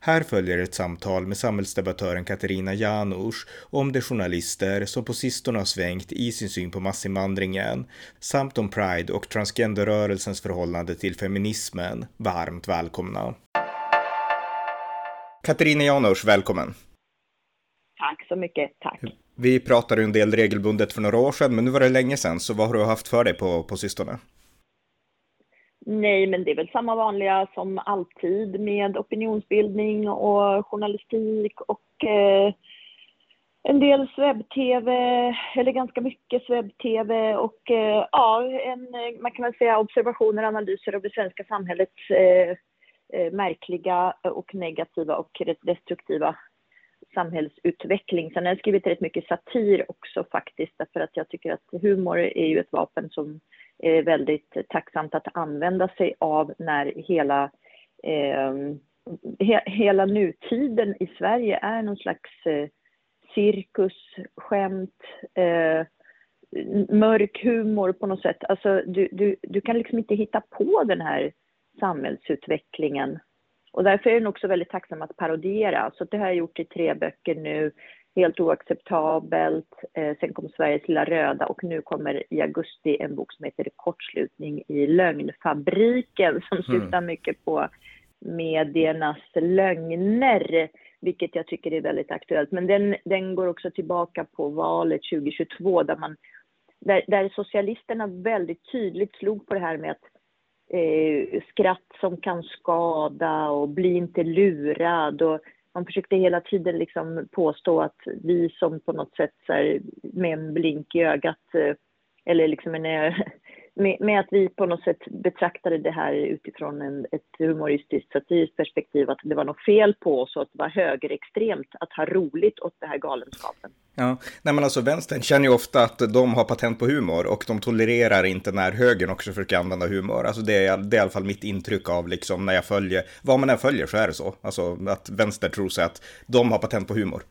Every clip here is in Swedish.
Här följer ett samtal med samhällsdebattören Katarina Janouch om de journalister som på sistone har svängt i sin syn på massinvandringen samt om Pride och transgenderrörelsens förhållande till feminismen. Varmt välkomna! Katarina Janouch, välkommen! Tack så mycket, tack! Vi pratade en del regelbundet för några år sedan, men nu var det länge sedan, så vad har du haft för dig på, på sistone? Nej, men det är väl samma vanliga som alltid med opinionsbildning och journalistik och eh, en del webb-tv, eller ganska mycket webb-tv och eh, ja, en, man kan väl säga observationer och analyser av det svenska samhällets eh, eh märkliga och negativa och destruktiva samhällsutveckling. Sen har jag skrivit rätt mycket satir också faktiskt, därför att jag tycker att humor är ju ett vapen som är väldigt tacksamt att använda sig av när hela, eh, he, hela nutiden i Sverige är någon slags eh, cirkus, skämt, eh, mörk humor på något sätt. Alltså, du, du, du kan liksom inte hitta på den här samhällsutvecklingen. Och därför är den också väldigt tacksam att parodiera. Så det har jag gjort i tre böcker nu helt oacceptabelt. Eh, sen kom Sveriges lilla röda och nu kommer i augusti en bok som heter Kortslutning i lögnfabriken som mm. syftar mycket på mediernas lögner, vilket jag tycker är väldigt aktuellt. Men den, den går också tillbaka på valet 2022 där man där, där socialisterna väldigt tydligt slog på det här med att eh, skratt som kan skada och bli inte lurad. Och man försökte hela tiden liksom påstå att vi som på något sätt så här, med en blink i ögat eh, eller liksom en, eh, med, med, att vi på något sätt betraktade det här utifrån en, ett humoristiskt satiriskt perspektiv, att det var något fel på oss och att det var högerextremt att ha roligt åt det här galenskapen. Ja, nej men alltså vänstern känner ju ofta att de har patent på humor och de tolererar inte när högern också försöker använda humor. Alltså det är, det är i alla fall mitt intryck av liksom när jag följer, vad man än följer så är det så. Alltså att vänster tror sig att de har patent på humor.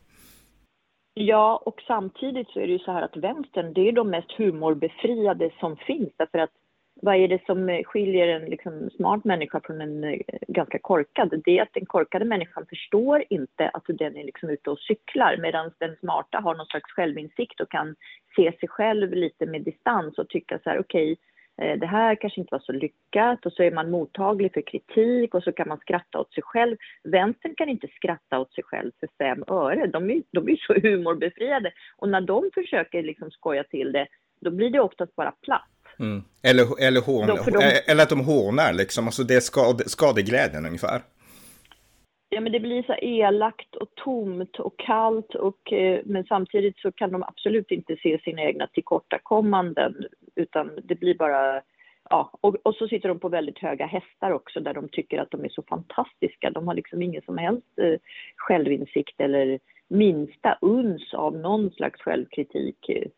Ja, och samtidigt så är det ju så här att vänstern, det är de mest humorbefriade som finns därför att vad är det som skiljer en liksom, smart människa från en eh, ganska korkad? Det är att den korkade människan förstår inte att den är liksom ute och cyklar medan den smarta har någon slags självinsikt och kan se sig själv lite med distans och tycka så här okej, okay, det här kanske inte var så lyckat och så är man mottaglig för kritik och så kan man skratta åt sig själv. Vänstern kan inte skratta åt sig själv för fem öre. De är, de är så humorbefriade och när de försöker liksom skoja till det, då blir det oftast bara platt. Mm. Eller, eller, hån, de... eller att de hånar liksom, alltså det är skade, skadeglädjen ungefär. Ja, men det blir så elakt och tomt och kallt och eh, men samtidigt så kan de absolut inte se sina egna tillkortakommanden utan det blir bara ja, och, och, så sitter de på väldigt höga hästar också där de tycker att de är så fantastiska. De har liksom ingen som helst eh, självinsikt eller minsta uns av någon slags självkritik eh,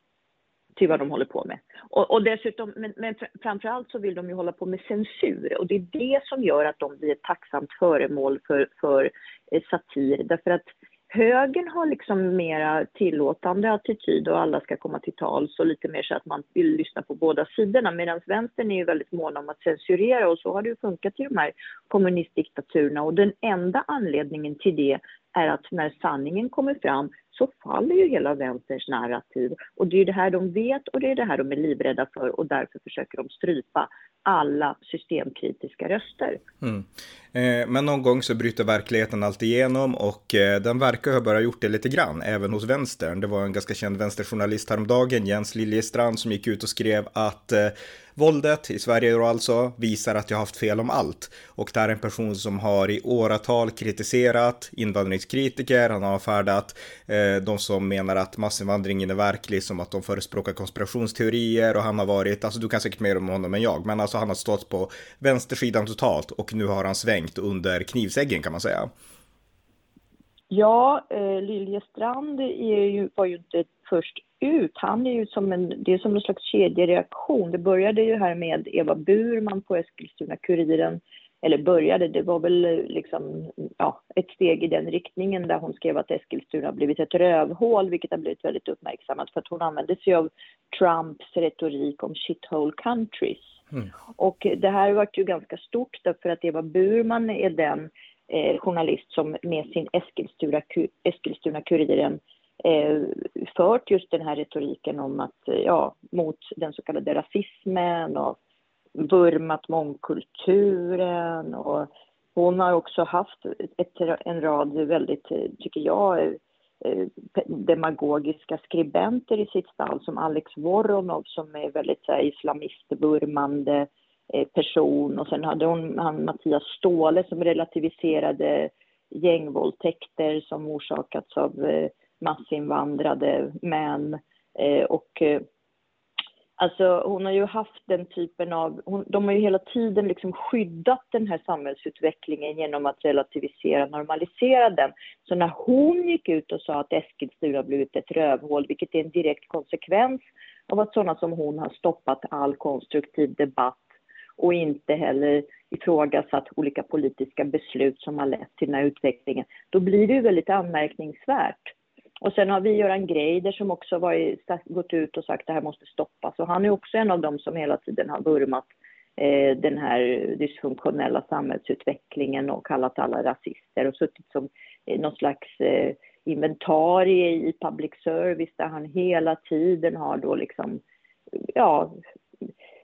till vad de håller på med. Och, och dessutom, men, men framförallt så vill de ju hålla på med censur och det är det som gör att de blir ett tacksamt föremål för, för eh, satir. Därför att högern har liksom mera tillåtande attityd och alla ska komma till tals och lite mer så att man vill lyssna på båda sidorna medan vänstern är ju väldigt mån om att censurera och så har det ju funkat i de här kommunistdiktaturerna och den enda anledningen till det är att när sanningen kommer fram så faller ju hela vänsterns narrativ. Och det är det här de vet och det är det här de är livrädda för och därför försöker de strypa alla systemkritiska röster. Mm. Eh, men någon gång så bryter verkligheten allt igenom och eh, den verkar ha börjat gjort det lite grann, även hos vänstern. Det var en ganska känd vänsterjournalist häromdagen, Jens Liljestrand, som gick ut och skrev att eh, Våldet i Sverige då alltså visar att jag haft fel om allt. Och det här är en person som har i åratal kritiserat invandringskritiker, han har avfärdat eh, de som menar att massinvandringen är verklig som att de förespråkar konspirationsteorier och han har varit, alltså du kan säkert mer om honom än jag, men alltså han har stått på vänstersidan totalt och nu har han svängt under knivsäggen kan man säga. Ja, eh, Liljestrand är ju, var ju inte först ut. Han är ju som en, det är som en slags kedjereaktion. Det började ju här med Eva Burman på Eskilstuna-Kuriren eller började, det var väl eh, liksom, ja, ett steg i den riktningen där hon skrev att Eskilstuna har blivit ett rövhål, vilket har blivit väldigt uppmärksammat för att hon använde sig av Trumps retorik om shithole countries. Mm. Och det här var ju ganska stort därför att Eva Burman är den eh, journalist som med sin Eskilstuna-Kuriren eh, fört just den här retoriken om att, eh, ja, mot den så kallade rasismen och vurmat mångkulturen och hon har också haft ett, en rad väldigt, eh, tycker jag, eh, Eh, demagogiska skribenter i sitt stall som Alex Voronov som är väldigt så här, islamistvurmande eh, person. Och sen hade hon han Mattias Ståhle som relativiserade gängvåldtäkter som orsakats av eh, massinvandrade män. Och Alltså hon har ju haft den typen av, hon, de har ju hela tiden liksom skyddat den här samhällsutvecklingen genom att relativisera, normalisera den. Så när hon gick ut och sa att Eskilstuna blivit ett rövhål, vilket är en direkt konsekvens av att sådana som hon har stoppat all konstruktiv debatt och inte heller ifrågasatt olika politiska beslut som har lett till den här utvecklingen, då blir det ju väldigt anmärkningsvärt. Och sen har vi Göran Greider som också varit, gått ut och sagt att det här måste stoppas. Och han är också en av dem som hela tiden har vurmat eh, den här dysfunktionella samhällsutvecklingen och kallat alla rasister och suttit som eh, någon slags eh, inventarie i public service där han hela tiden har då liksom, ja,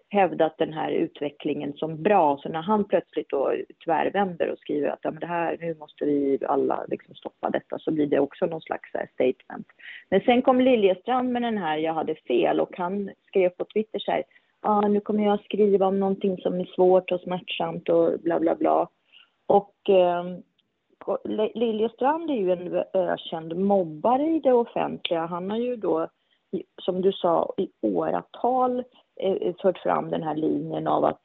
hävdat den här utvecklingen som bra. Så när han plötsligt då tvärvänder och skriver att ja, men det här, nu måste vi alla liksom stoppa detta så blir det också någon slags eh, statement. Men sen kom Liljestrand med den här jag hade fel och han skrev på Twitter så här ah, nu kommer jag skriva om någonting som är svårt och smärtsamt och bla bla bla. Och eh, Liljestrand är ju en ökänd mobbare i det offentliga. Han har ju då, som du sa, i åratal Eh, eh, fört fram den här linjen av att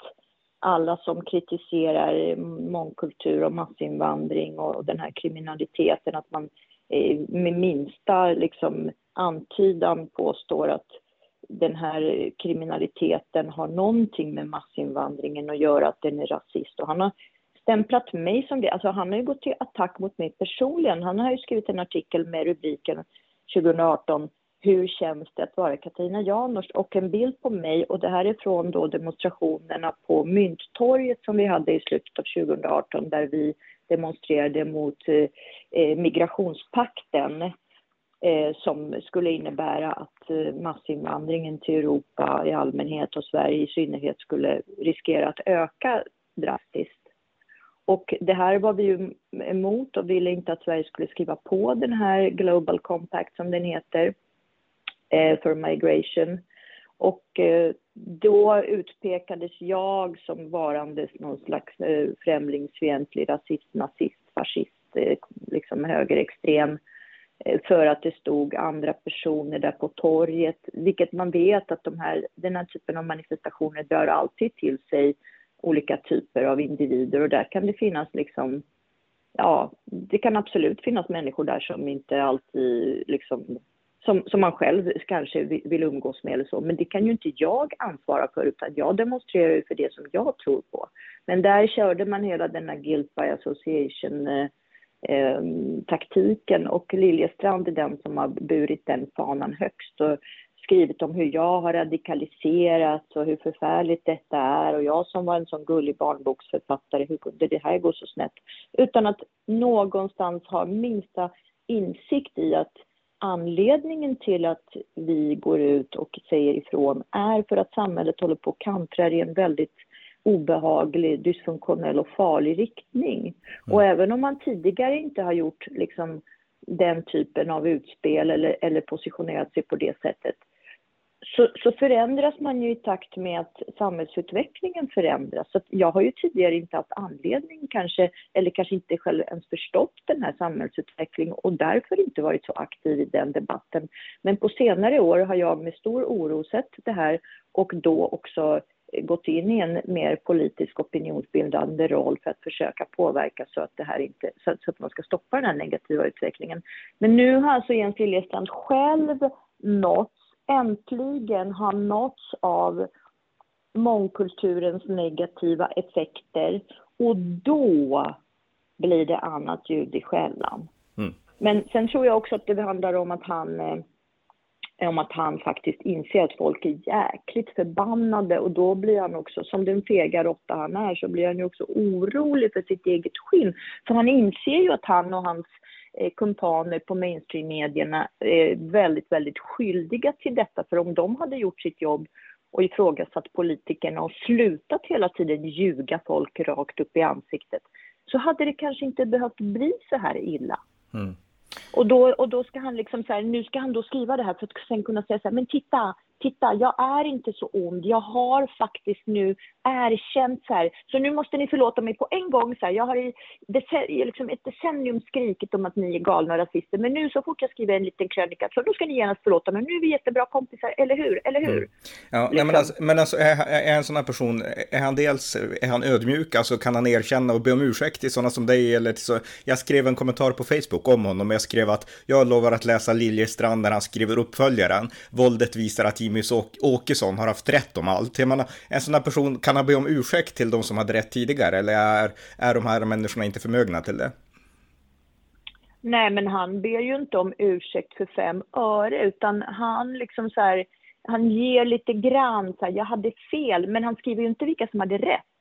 alla som kritiserar mångkultur och massinvandring och den här kriminaliteten, att man eh, med minsta liksom, antydan påstår att den här kriminaliteten har någonting med massinvandringen att göra, att den är rasist. Och han har stämplat mig som det. Alltså han har ju gått till attack mot mig personligen. Han har ju skrivit en artikel med rubriken 2018 hur känns det att vara Katarina Janouch och en bild på mig och det här är från då demonstrationerna på Mynttorget som vi hade i slutet av 2018 där vi demonstrerade mot eh, eh, migrationspakten eh, som skulle innebära att eh, massinvandringen till Europa i allmänhet och Sverige i synnerhet skulle riskera att öka drastiskt. Och det här var vi ju emot och ville inte att Sverige skulle skriva på den här Global Compact som den heter Eh, för migration. Och eh, då utpekades jag som varandes någon slags eh, främlingsfientlig rasist, nazist, fascist, eh, liksom högerextrem eh, för att det stod andra personer där på torget, vilket man vet att de här, den här typen av manifestationer drar alltid till sig olika typer av individer och där kan det finnas liksom, ja, det kan absolut finnas människor där som inte alltid liksom som, som man själv kanske vill umgås med eller så. Men det kan ju inte jag ansvara för utan jag demonstrerar ju för det som jag tror på. Men där körde man hela denna guilt by association eh, eh, taktiken och Liljestrand är den som har burit den fanan högst och skrivit om hur jag har radikaliserats och hur förfärligt detta är och jag som var en sån gullig barnboksförfattare, hur kunde det här gå så snett? Utan att någonstans ha minsta insikt i att anledningen till att vi går ut och säger ifrån är för att samhället håller på att kantra i en väldigt obehaglig, dysfunktionell och farlig riktning. Mm. Och även om man tidigare inte har gjort liksom, den typen av utspel eller, eller positionerat sig på det sättet så, så, förändras man ju i takt med att samhällsutvecklingen förändras. Så jag har ju tidigare inte haft anledning kanske, eller kanske inte själv ens förstått den här samhällsutvecklingen och därför inte varit så aktiv i den debatten. Men på senare år har jag med stor oro sett det här och då också gått in i en mer politisk opinionsbildande roll för att försöka påverka så att det här inte, så att, man ska stoppa den här negativa utvecklingen. Men nu har alltså Jens Liljestrand själv nått äntligen har nåtts av mångkulturens negativa effekter Och då blir det annat ljud i skällan. Mm. Men sen tror jag också att det handlar om att han eh, om att han faktiskt inser att folk är jäkligt förbannade och då blir han också, som den fega råtta han är, så blir han ju också orolig för sitt eget skinn. För han inser ju att han och hans kumpaner på mainstream-medierna är väldigt, väldigt skyldiga till detta. För om de hade gjort sitt jobb och ifrågasatt politikerna och slutat hela tiden ljuga folk rakt upp i ansiktet så hade det kanske inte behövt bli så här illa. Mm. Och då, och då ska han liksom så här, nu ska han då skriva det här för att sen kunna säga så här, men titta, titta, jag är inte så ond. Jag har faktiskt nu erkänt så här, så nu måste ni förlåta mig på en gång så här. Jag har i, i liksom ett decennium skrikit om att ni är galna rasister, men nu så fort jag skriver en liten krönika, så då ska ni genast förlåta mig. Nu är vi jättebra kompisar, eller hur? Eller hur? Mm. Ja, liksom. nej, men liksom. alltså, men alltså är, är en sån här person, är han dels, är han ödmjuk, alltså kan han erkänna och be om ursäkt till sådana som dig eller till så, jag skrev en kommentar på Facebook om honom och jag skrev att jag lovar att läsa Liljestrand när han skriver uppföljaren. Våldet visar att Jimmys Åkesson har haft rätt om allt. Jag menar, en sån här person, kan han be om ursäkt till de som hade rätt tidigare eller är, är de här människorna inte förmögna till det? Nej, men han ber ju inte om ursäkt för fem öre, utan han liksom så här, han ger lite grann så här, jag hade fel, men han skriver ju inte vilka som hade rätt,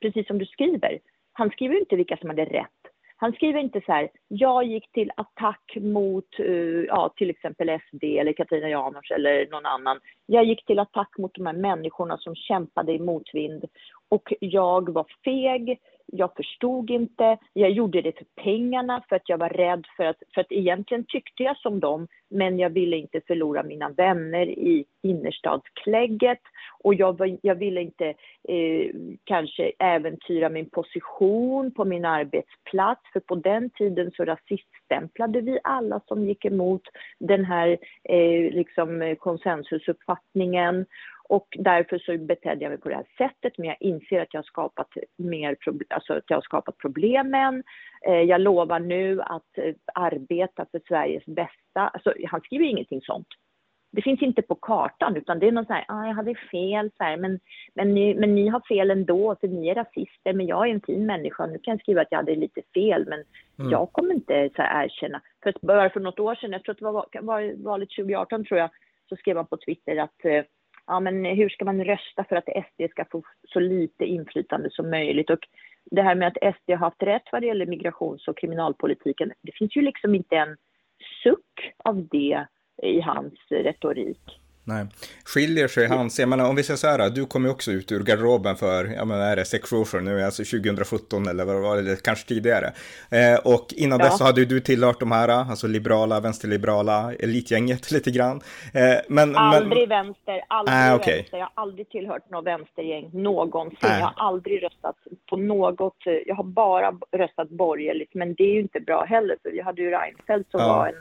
precis som du skriver. Han skriver ju inte vilka som hade rätt. Han skriver inte så här, jag gick till attack mot uh, ja, till exempel SD eller Katarina Janouch eller någon annan. Jag gick till attack mot de här människorna som kämpade i motvind och jag var feg, jag förstod inte, jag gjorde det för pengarna för att jag var rädd för att, för att egentligen tyckte jag som dem, men jag ville inte förlora mina vänner i innerstadsklägget. Och jag, var, jag ville inte eh, kanske äventyra min position på min arbetsplats, för på den tiden så rasiststämplade vi alla som gick emot den här eh, liksom eh, konsensusuppfattningen och därför så betedde jag mig på det här sättet, men jag inser att jag har skapat, mer, alltså att jag har skapat problemen. Eh, jag lovar nu att eh, arbeta för Sveriges bästa. Alltså, han skriver ingenting sånt. Det finns inte på kartan, utan det är någon så här, ah, jag hade fel, så här, men, men, ni, men ni har fel ändå, för ni är rasister, men jag är en fin människa. Nu kan jag skriva att jag hade lite fel, men mm. jag kommer inte så här, erkänna. För bara för något år sedan, jag tror att det var, var valet 2018, tror jag, så skrev man på Twitter att eh, ja, men hur ska man rösta för att SD ska få så lite inflytande som möjligt? Och det här med att SD har haft rätt vad det gäller migrations och kriminalpolitiken, det finns ju liksom inte en suck av det i hans retorik. Nej. Skiljer sig hans, jag menar om vi säger så här, du kom ju också ut ur garderoben för, jag menar är det sex år sedan nu, alltså 2017 eller vad det var, eller kanske tidigare. Eh, och innan ja. dess så hade du tillhört de här, alltså liberala, vänsterliberala, elitgänget lite grann. Eh, men, aldrig men... vänster, aldrig äh, okay. vänster, jag har aldrig tillhört något vänstergäng någonsin. Äh. Jag har aldrig röstat på något, jag har bara röstat borgerligt, men det är ju inte bra heller, för vi hade ju Reinfeldt som ja. var en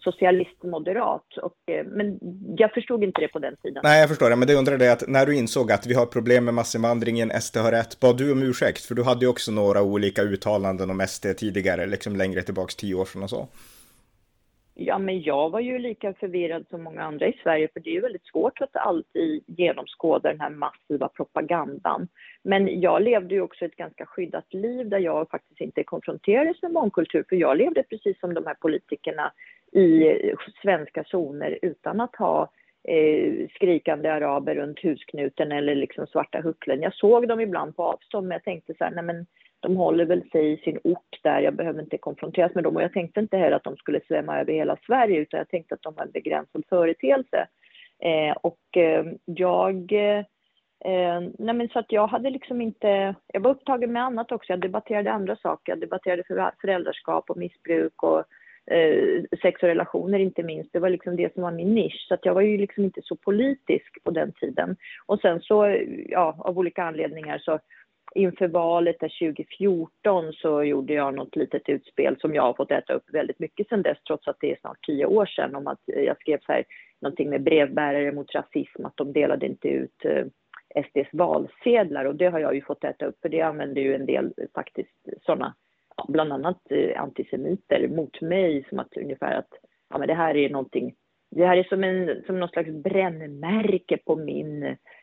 socialist-moderat. Eh, men jag förstod inte det på den tiden. Nej, jag förstår det. Men det undrade jag att när du insåg att vi har problem med massinvandringen, SD har rätt, bad du om ursäkt? För du hade ju också några olika uttalanden om SD tidigare, liksom längre tillbaks tio år sedan och så. Ja, men jag var ju lika förvirrad som många andra i Sverige, för det är ju väldigt svårt att alltid genomskåda den här massiva propagandan. Men jag levde ju också ett ganska skyddat liv där jag faktiskt inte konfronterades med mångkultur, för jag levde precis som de här politikerna i svenska zoner utan att ha eh, skrikande araber runt husknuten eller liksom svarta hucklen. Jag såg dem ibland på avstånd, men jag tänkte så här, nej men de håller väl sig i sin ort där, jag behöver inte konfronteras med dem. Och jag tänkte inte heller att de skulle svämma över hela Sverige, utan jag tänkte att de var en begränsad företeelse. Eh, och eh, jag Eh, nej men så att jag hade liksom inte, jag var upptagen med annat också. Jag debatterade andra saker. Jag debatterade föräldraskap och missbruk och eh, sex och relationer inte minst. Det var liksom det som var min nisch. Så att jag var ju liksom inte så politisk på den tiden. Och sen så, ja, av olika anledningar så inför valet där 2014 så gjorde jag något litet utspel som jag har fått äta upp väldigt mycket sedan dess, trots att det är snart tio år sedan, om att jag skrev så här, någonting med brevbärare mot rasism, att de delade inte ut eh, SDs valsedlar och det har jag ju fått äta upp, för det använder ju en del faktiskt sådana bland annat eh, antisemiter mot mig som att ungefär att ja, men det här är någonting, det här är som, en, som någon slags brännmärke på min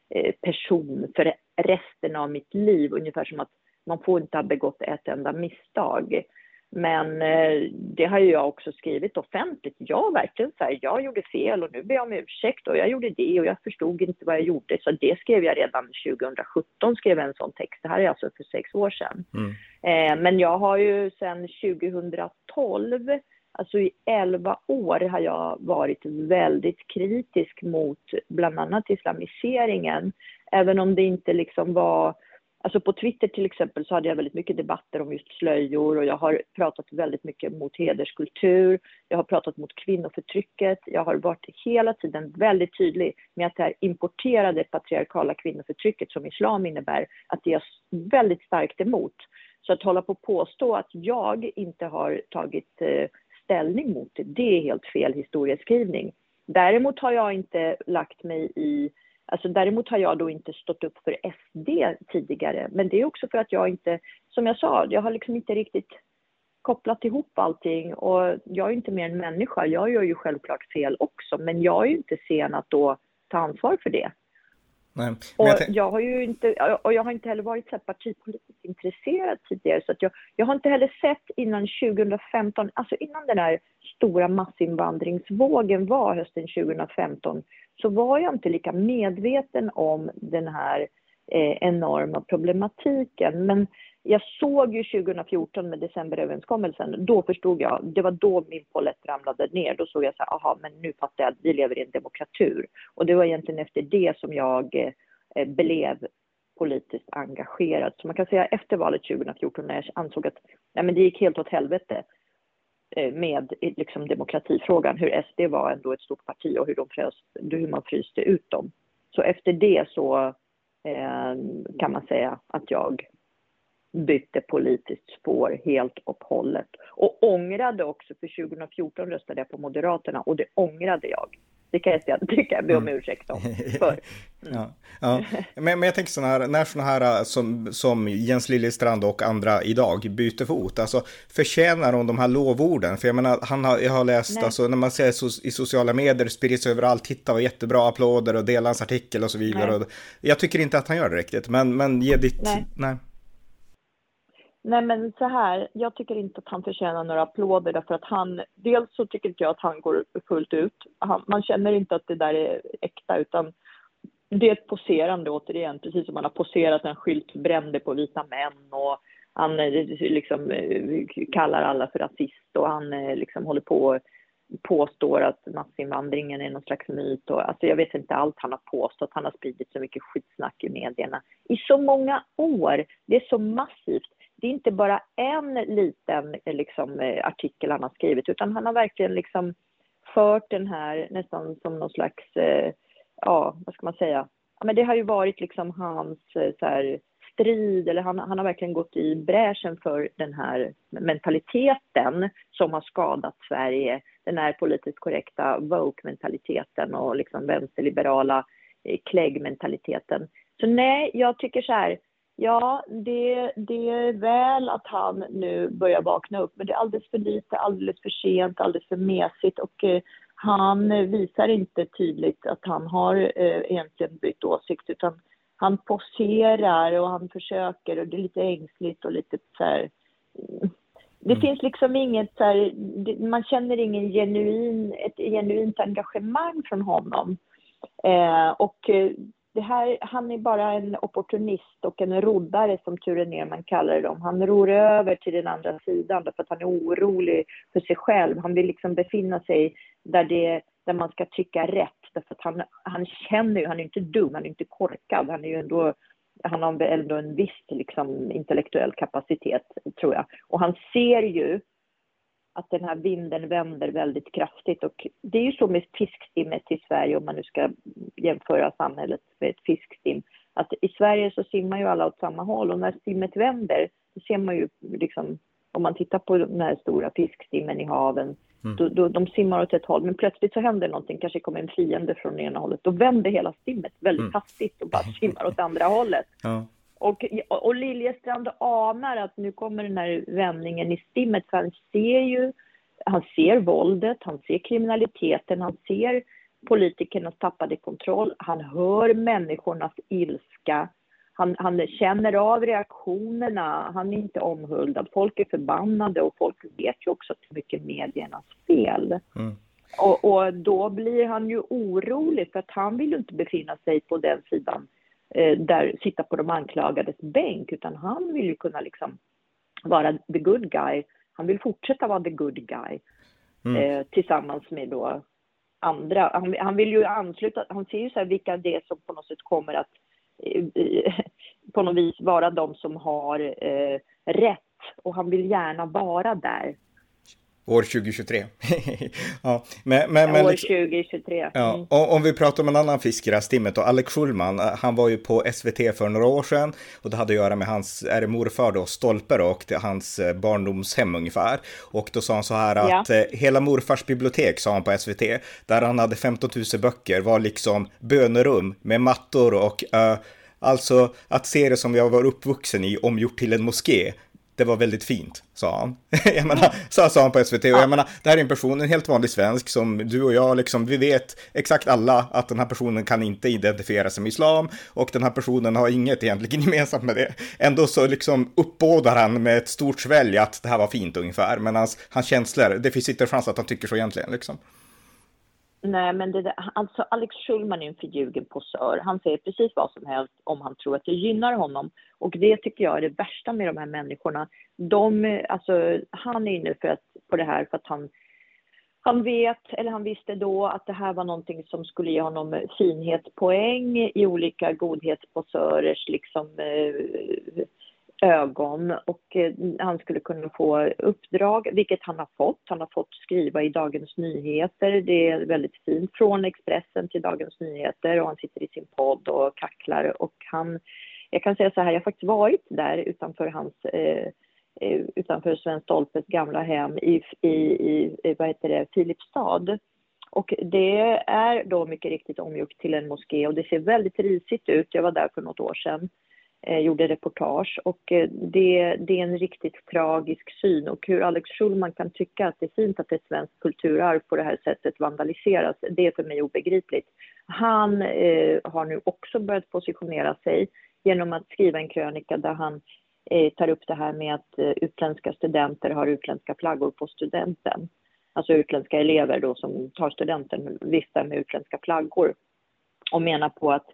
eh, person för resten av mitt liv. Ungefär som att man får inte ha begått ett enda misstag. Men eh, det har ju jag också skrivit offentligt. Jag verkligen så här, jag gjorde fel och nu ber jag om ursäkt och jag gjorde det och jag förstod inte vad jag gjorde. Så det skrev jag redan 2017, skrev en sån text. Det här är alltså för sex år sedan. Mm. Eh, men jag har ju sedan 2012, alltså i 11 år har jag varit väldigt kritisk mot bland annat islamiseringen. Även om det inte liksom var Alltså på Twitter till exempel så hade jag väldigt mycket debatter om just slöjor och jag har pratat väldigt mycket mot hederskultur. Jag har pratat mot kvinnoförtrycket. Jag har varit hela tiden väldigt tydlig med att det här importerade patriarkala kvinnoförtrycket som islam innebär, att det är väldigt starkt emot. Så att hålla på och påstå att jag inte har tagit eh, ställning mot det, det är helt fel historieskrivning. Däremot har jag inte lagt mig i Alltså däremot har jag då inte stått upp för SD tidigare, men det är också för att jag inte, som jag sa, jag har liksom inte riktigt kopplat ihop allting och jag är inte mer än människa. Jag gör ju självklart fel också, men jag är ju inte sen att då ta ansvar för det. Nej, och jag, jag, har ju inte, och jag har inte heller varit så partipolitiskt intresserad tidigare, så att jag, jag har inte heller sett innan 2015, alltså innan den här stora massinvandringsvågen var hösten 2015, så var jag inte lika medveten om den här eh, enorma problematiken. Men jag såg ju 2014 med decemberöverenskommelsen, då förstod jag, det var då min polett ramlade ner. Då såg jag så här, aha, men nu fattar jag att vi lever i en demokratur. Och det var egentligen efter det som jag eh, blev politiskt engagerad. Så man kan säga efter valet 2014 när jag ansåg att nej, men det gick helt åt helvete Eh, med eh, liksom demokratifrågan, hur SD var ändå ett stort parti och hur, de frös, hur man fryste ut dem. Så efter det så Ehm, kan man säga att jag bytte politiskt spår helt och hållet. Och ångrade också, för 2014 röstade jag på Moderaterna och det ångrade jag. Det kan jag det kan jag be om mm. ursäkt om. För. Mm. Ja, ja. Men, men jag tänker sådana här, när sådana här som, som Jens Liljestrand och andra idag byter fot, alltså förtjänar de de här lovorden? För jag menar, han har, jag har läst, alltså när man ser så, i sociala medier, sprids överallt, titta vad jättebra applåder och dela hans artikel och så vidare. Och, jag tycker inte att han gör det riktigt, men, men ge ditt, nej. nej. Nej men så här, jag tycker inte att han förtjänar några applåder därför att han, dels så tycker inte jag att han går fullt ut. Han, man känner inte att det där är äkta utan det är ett poserande återigen, precis som han har poserat en skylt brände på vita män och han eh, liksom eh, kallar alla för rasist och han eh, liksom håller på påstår att massinvandringen är någon slags myt och alltså jag vet inte allt han har påstått. Han har spridit så mycket skitsnack i medierna i så många år. Det är så massivt det är inte bara en liten eh, liksom, eh, artikel han har skrivit, utan han har verkligen liksom fört den här nästan som någon slags, eh, ja, vad ska man säga, ja, men det har ju varit liksom hans eh, så här, strid, eller han, han har verkligen gått i bräschen för den här mentaliteten som har skadat Sverige, den här politiskt korrekta woke-mentaliteten och liksom vänsterliberala kläggmentaliteten. Så nej, jag tycker så här, Ja, det, det är väl att han nu börjar vakna upp, men det är alldeles för lite, alldeles för sent, alldeles för mesigt och eh, han visar inte tydligt att han har eh, egentligen bytt åsikt utan han poserar och han försöker och det är lite ängsligt och lite så här, det mm. finns liksom inget så här, man känner ingen genuin, ett genuint engagemang från honom. Eh, och eh, det här, han är bara en opportunist och en roddare som Ture Nerman kallar dem. Han ror över till den andra sidan därför att han är orolig för sig själv. Han vill liksom befinna sig där, det, där man ska tycka rätt. Därför att han, han känner ju, han är inte dum, han är inte korkad, han är ju ändå han har ändå en viss liksom, intellektuell kapacitet, tror jag. Och han ser ju att den här vinden vänder väldigt kraftigt. Och det är ju så med fiskstimmet i Sverige, om man nu ska jämföra samhället med ett fiskstim, att i Sverige så simmar ju alla åt samma håll och när stimmet vänder, det ser man ju liksom, om man tittar på den här stora fiskstimmen i haven, mm. då, då, de simmar åt ett håll, men plötsligt så händer någonting, kanske kommer en fiende från ena hållet, då vänder hela stimmet väldigt mm. hastigt och bara simmar åt andra hållet. Ja. Och, och Liljestrand anar att nu kommer den här vändningen i stimmet, för han ser ju, han ser våldet, han ser kriminaliteten, han ser politikernas tappade kontroll, han hör människornas ilska, han, han känner av reaktionerna, han är inte omhuldad, folk är förbannade och folk vet ju också att det är mycket mediernas fel. Mm. Och, och, då blir han ju orolig för att han vill ju inte befinna sig på den sidan där, sitta på de anklagades bänk, utan han vill ju kunna liksom vara the good guy. Han vill fortsätta vara the good guy mm. eh, tillsammans med då andra. Han, han, vill ju ansluta, han ser ju så här vilka det är som på något sätt kommer att eh, på något vis vara de som har eh, rätt och han vill gärna vara där. År 2023. ja, men, men, men, år 2023. Mm. Ja, om vi pratar om en annan fisk i det här stimmet och Alex Schulman, han var ju på SVT för några år sedan och det hade att göra med hans, är det morfar då, Stolpe då, och hans eh, barndomshem ungefär. Och då sa han så här att ja. Eh, hela morfars bibliotek, sa han på SVT, där han hade 15 000 böcker, var liksom bönerum med mattor och uh, Alltså att se det som jag var uppvuxen i omgjort till en moské det var väldigt fint, sa han. jag menar, så sa han på SVT. Och jag menar, det här är en person, en helt vanlig svensk som du och jag, liksom, vi vet exakt alla att den här personen kan inte identifiera sig med islam och den här personen har inget egentligen gemensamt med det. Ändå så liksom uppbådar han med ett stort svälj att det här var fint ungefär, men hans, hans känslor, det finns inte chans att han tycker så egentligen liksom. Nej, men det alltså Alex Schulman är en förljugen posör. Han säger precis vad som helst om han tror att det gynnar honom. Och det tycker jag är det värsta med de här människorna. De, alltså, han är inne för att, på det här för att han, han vet, eller han visste då, att det här var någonting som skulle ge honom finhetspoäng i olika godhetsposörers liksom, eh, ögon och eh, han skulle kunna få uppdrag, vilket han har fått. Han har fått skriva i Dagens Nyheter. Det är väldigt fint. Från Expressen till Dagens Nyheter och han sitter i sin podd och kacklar och han, jag kan säga så här, jag har faktiskt varit där utanför hans eh, eh utanför Sven Stolpes gamla hem i, i, i eh, vad heter det, Filipstad. Och det är då mycket riktigt omgjort till en moské och det ser väldigt risigt ut. Jag var där för något år sedan eh, gjorde reportage och eh, det, det, är en riktigt tragisk syn och hur Alex Schulman kan tycka att det är fint att ett svenskt kulturarv på det här sättet vandaliseras, det är för mig obegripligt. Han eh, har nu också börjat positionera sig genom att skriva en krönika där han eh, tar upp det här med att eh, utländska studenter har utländska flaggor på studenten. Alltså utländska elever då som tar studenten viftar med utländska flaggor och menar på att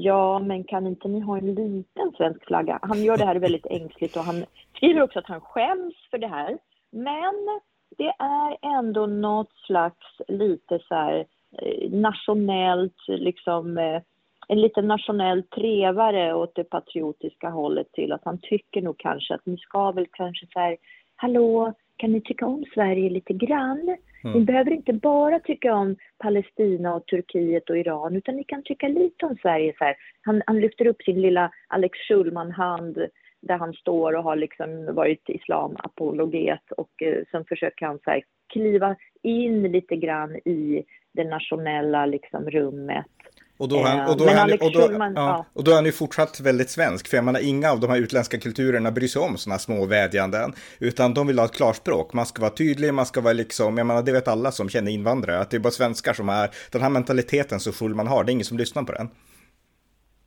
Ja, men kan inte ni ha en liten svensk flagga? Han gör det här väldigt ängsligt och han skriver också att han skäms för det här. Men det är ändå något slags lite så här eh, nationellt, liksom eh, en liten nationell trevare åt det patriotiska hållet till att han tycker nog kanske att ni ska väl kanske så här, hallå, kan ni tycka om Sverige lite grann? Mm. Ni behöver inte bara tycka om Palestina och Turkiet och Iran, utan ni kan tycka lite om Sverige. Så han, han, lyfter upp sin lilla Alex Schulman-hand där han står och har liksom varit islamapologet och eh, sen försöker han så här, kliva in lite grann i det nationella liksom, rummet och då, han, och, då han, och, då, Schulman, ja, och då är han ju fortsatt väldigt svensk, för jag menar inga av de här utländska kulturerna bryr sig om sådana små vädjanden, utan de vill ha ett klarspråk. Man ska vara tydlig, man ska vara liksom, jag menar det vet alla som känner invandrare, att det är bara svenskar som är, den här mentaliteten så full man har, det är ingen som lyssnar på den.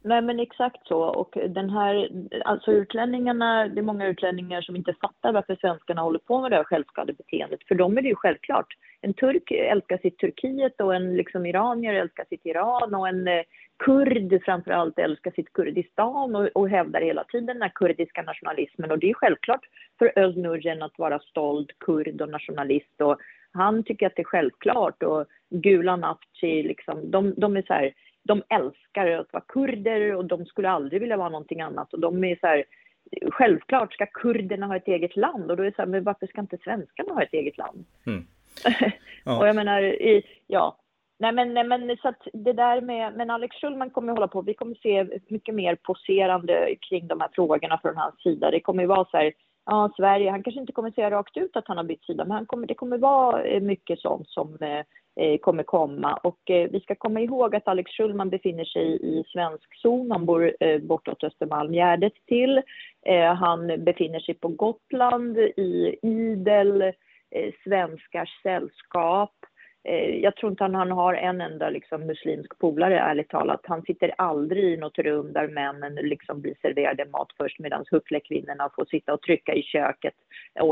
Nej men exakt så och den här, alltså utlänningarna, det är många utlänningar som inte fattar varför svenskarna håller på med det här självskadebeteendet. För dem är det ju självklart. En turk älskar sitt Turkiet och en liksom iranier älskar sitt Iran och en eh, kurd framförallt älskar sitt Kurdistan och, och hävdar hela tiden den här kurdiska nationalismen och det är självklart för Özlnurjen att vara stolt kurd och nationalist och han tycker att det är självklart och Gulan Avci liksom, de, de är så här de älskar att vara kurder och de skulle aldrig vilja vara någonting annat. Och de är så här, självklart ska kurderna ha ett eget land och då är det så här, men varför ska inte svenskarna ha ett eget land? Mm. Ja. och jag menar, i, ja. Nej men, nej men så att det där med, men Alex Schulman kommer hålla på, vi kommer se mycket mer poserande kring de här frågorna från hans sida. Det kommer ju vara så här, ja Sverige, han kanske inte kommer säga rakt ut att han har bytt sida, men han kommer, det kommer vara eh, mycket sånt som eh, eh, kommer komma. Och eh, vi ska komma ihåg att Alex Schulman befinner sig i svensk zon. Han bor eh, bortåt Östermalmgärdet till. Eh, han befinner sig på Gotland i idel svenskars sällskap. Eh, jag tror inte han, han har en enda liksom, muslimsk polare, ärligt talat. Han sitter aldrig i något rum där männen liksom blir serverade mat först medan hucklekvinnorna får sitta och trycka i köket.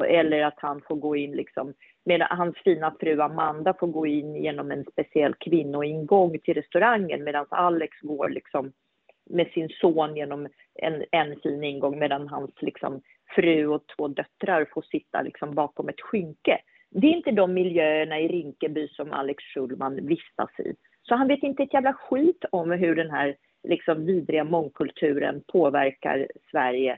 Eller att han får gå in liksom, medan hans fina fru Amanda får gå in genom en speciell kvinnoingång till restaurangen medan Alex går liksom med sin son genom en, en fin ingång medan hans liksom, fru och två döttrar får sitta liksom, bakom ett skynke. Det är inte de miljöerna i Rinkeby som Alex Schulman vistas i. Så han vet inte ett jävla skit om hur den här liksom, vidriga mångkulturen påverkar Sverige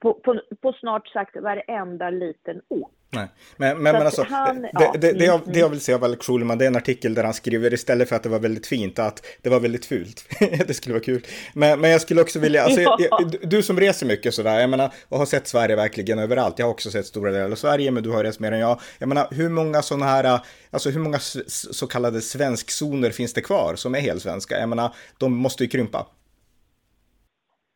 på, på, på snart sagt varenda liten ort. Nej, men, men, men alltså, han, det, ja, det, det, jag, det jag vill säga av Alex Schulman, det är en artikel där han skriver istället för att det var väldigt fint, att det var väldigt fult. det skulle vara kul. Men, men jag skulle också vilja, alltså, ja. jag, du som reser mycket sådär, jag menar, och har sett Sverige verkligen överallt, jag har också sett stora delar av Sverige, men du har rest mer än jag. Jag menar, hur många sådana här, alltså hur många så kallade svenskzoner finns det kvar som är helt svenska? Jag menar, de måste ju krympa.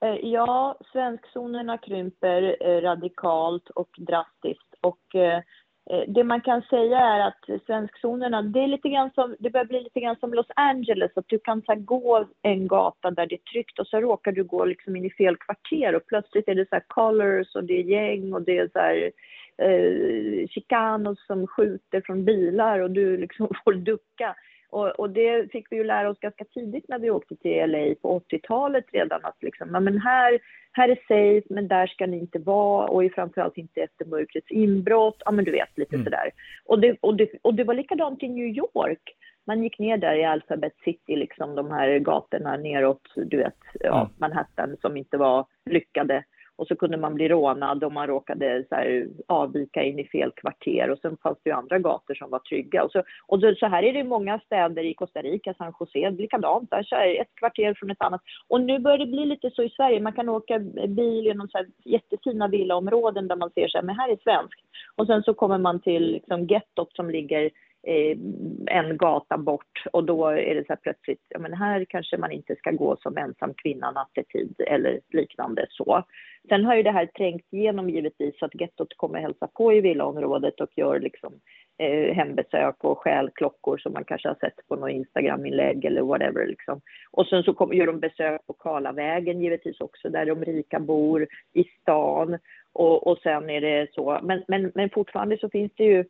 Eh, ja, svenskzonerna krymper eh, radikalt och drastiskt. Och eh, eh, det man kan säga är att svenskzonerna, det, är lite grann som, det börjar bli lite grann som Los Angeles, att du kan så här, gå en gata där det är tryggt och så råkar du gå liksom in i fel kvarter och plötsligt är det så här colors och det är gäng och det är så här eh, chicanos som skjuter från bilar och du liksom får ducka. Och, och, det fick vi ju lära oss ganska tidigt när vi åkte till LA på 80-talet redan att liksom, men här, här är safe, men där ska ni inte vara och framförallt inte efter mörkrets inbrott. Ja, men du vet, lite mm. sådär. Och det, och, det, och det var likadant i New York. Man gick ner där i Alphabet City, liksom de här gatorna neråt, du vet, ja, mm. Manhattan som inte var lyckade och så kunde man bli rånad om man råkade så här, avvika in i fel kvarter och sen fanns det ju andra gator som var trygga. Och så, och så, här är det i många städer i Costa Rica, San José, likadant, där så ett kvarter från ett annat. Och nu börjar det bli lite så i Sverige, man kan åka bil genom så här jättefina villaområden där man ser så här, men här är svenskt. Och sen så kommer man till liksom, gettot som ligger Eh, en gata bort och då är det så här plötsligt, ja men här kanske man inte ska gå som ensam kvinna nattetid eller liknande så. Sen har ju det här trängt igenom givetvis så att gettot kommer hälsa på i villaområdet och gör liksom eh, hembesök och stjäl klockor som man kanske har sett på något Instagram-inlägg eller whatever liksom. Och sen så kom, gör de besök på Karlavägen givetvis också där de rika bor i stan och, och sen är det så, men, men, men fortfarande så finns det ju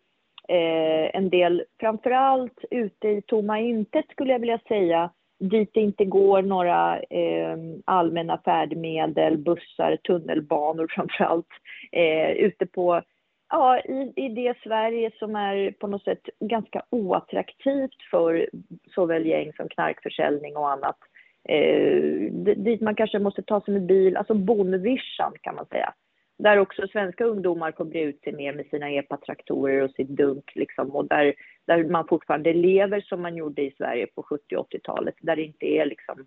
eh, en del, framförallt ute i tomma intet skulle jag vilja säga, dit det inte går några eh, allmänna färdmedel, bussar, tunnelbanor framförallt, eh, ute på Ja, i, i det Sverige som är på något sätt ganska oattraktivt för såväl gäng som knarkförsäljning och annat. Eh, dit man kanske måste ta sig med bil, alltså bonvischan kan man säga där också svenska ungdomar får bre ut sig mer med sina epatraktorer och sitt dunk liksom, och där, där man fortfarande lever som man gjorde i Sverige på 70 80-talet, där det inte är liksom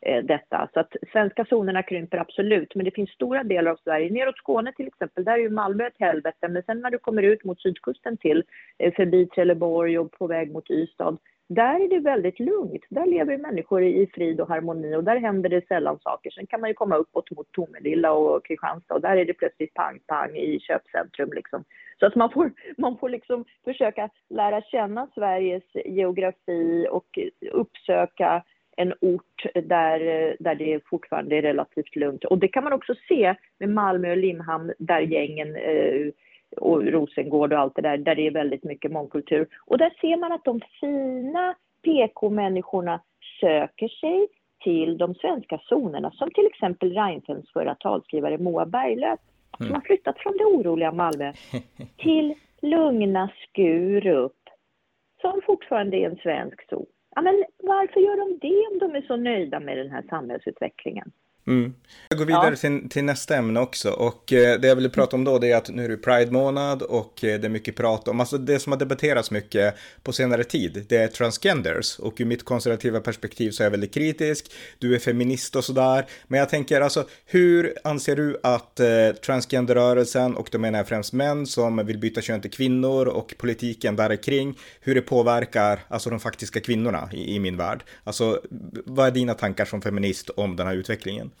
eh, detta. Så att svenska zonerna krymper absolut, men det finns stora delar av Sverige, neråt Skåne till exempel, där är ju Malmö ett helvete, men sen när du kommer ut mot sydkusten till, eh, förbi Trelleborg och på väg mot Ystad, där är det väldigt lugnt. Där lever människor i frid och harmoni och där händer det sällan saker. Sen kan man ju komma uppåt mot Tomelilla och Kristianstad och där är det plötsligt pang-pang i köpcentrum. Liksom. Så att man får, man får liksom försöka lära känna Sveriges geografi och uppsöka en ort där, där det fortfarande är relativt lugnt. Och det kan man också se med Malmö och Limhamn där gängen eh, och Rosengård och allt det där, där det är väldigt mycket mångkultur. Och där ser man att de fina PK-människorna söker sig till de svenska zonerna, som till exempel Reinfeldts förra talskrivare Moa Berglöf, som mm. har flyttat från det oroliga Malmö till lugna Skurup, som fortfarande är en svensk zon. Ja, men varför gör de det om de är så nöjda med den här samhällsutvecklingen? Mm. Jag går vidare ja. till, till, nästa ämne också och eh, det jag vill prata om då det är att nu är det Pride-månad och eh, det är mycket prat om, alltså det som har debatterats mycket på senare tid, det är transgenders och ur mitt konservativa perspektiv så är jag väldigt kritisk, du är feminist och sådär, men jag tänker alltså hur anser du att eh, transgenderrörelsen och då menar jag främst män som vill byta kön till kvinnor och politiken där kring, hur det påverkar alltså de faktiska kvinnorna i, i min värld? Alltså vad är dina tankar som feminist om den här utvecklingen?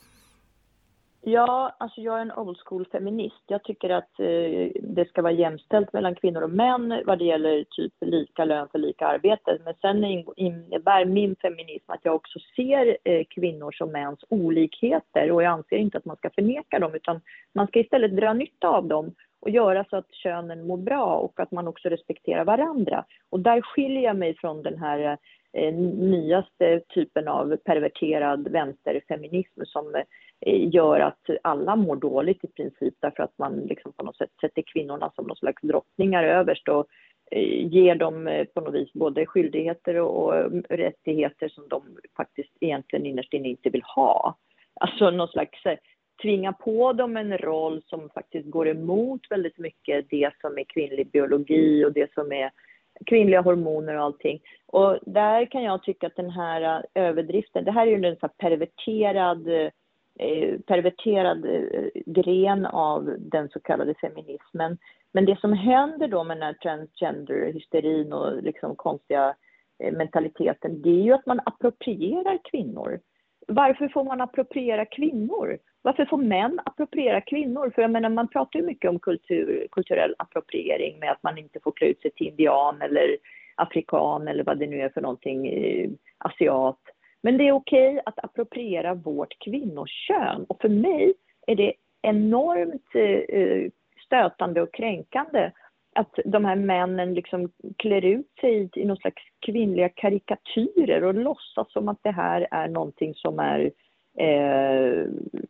Ja, alltså jag är en old school feminist. Jag tycker att eh, det ska vara jämställt mellan kvinnor och män vad det gäller typ lika lön för lika arbete. Men sen innebär min feminism att jag också ser eh, kvinnors och mäns olikheter och jag anser inte att man ska förneka dem utan man ska istället dra nytta av dem och göra så att könen mår bra och att man också respekterar varandra. Och där skiljer jag mig från den här eh, nyaste typen av perverterad vänsterfeminism som eh, gör att alla mår dåligt i princip därför att man liksom på något sätt sätter kvinnorna som någon slags drottningar överst och eh, ger dem eh, på något vis både skyldigheter och, mm, rättigheter som de faktiskt egentligen innerst inne inte vill ha. Alltså någon slags eh, tvinga på dem en roll som faktiskt går emot väldigt mycket det som är kvinnlig biologi och det som är kvinnliga hormoner och allting. Och där kan jag tycka att den här överdriften, det här är ju en så perverterad, eh, Eh, perverterad eh, gren av den så kallade feminismen. Men det som händer då med den här transgender-hysterin och liksom konstiga eh, mentaliteten, det är ju att man approprierar kvinnor. Varför får man appropriera kvinnor? Varför får män appropriera kvinnor? För jag menar, man pratar ju mycket om kultur, kulturell appropriering med att man inte får klä ut sig till indian eller afrikan eller vad det nu är för någonting, eh, asiat. Men det är okej okay att appropriera vårt kvinnokön och för mig är det enormt eh, eh, stötande och kränkande att de här männen liksom klär ut sig i någon slags kvinnliga karikatyrer och låtsas som att det här är någonting som är eh,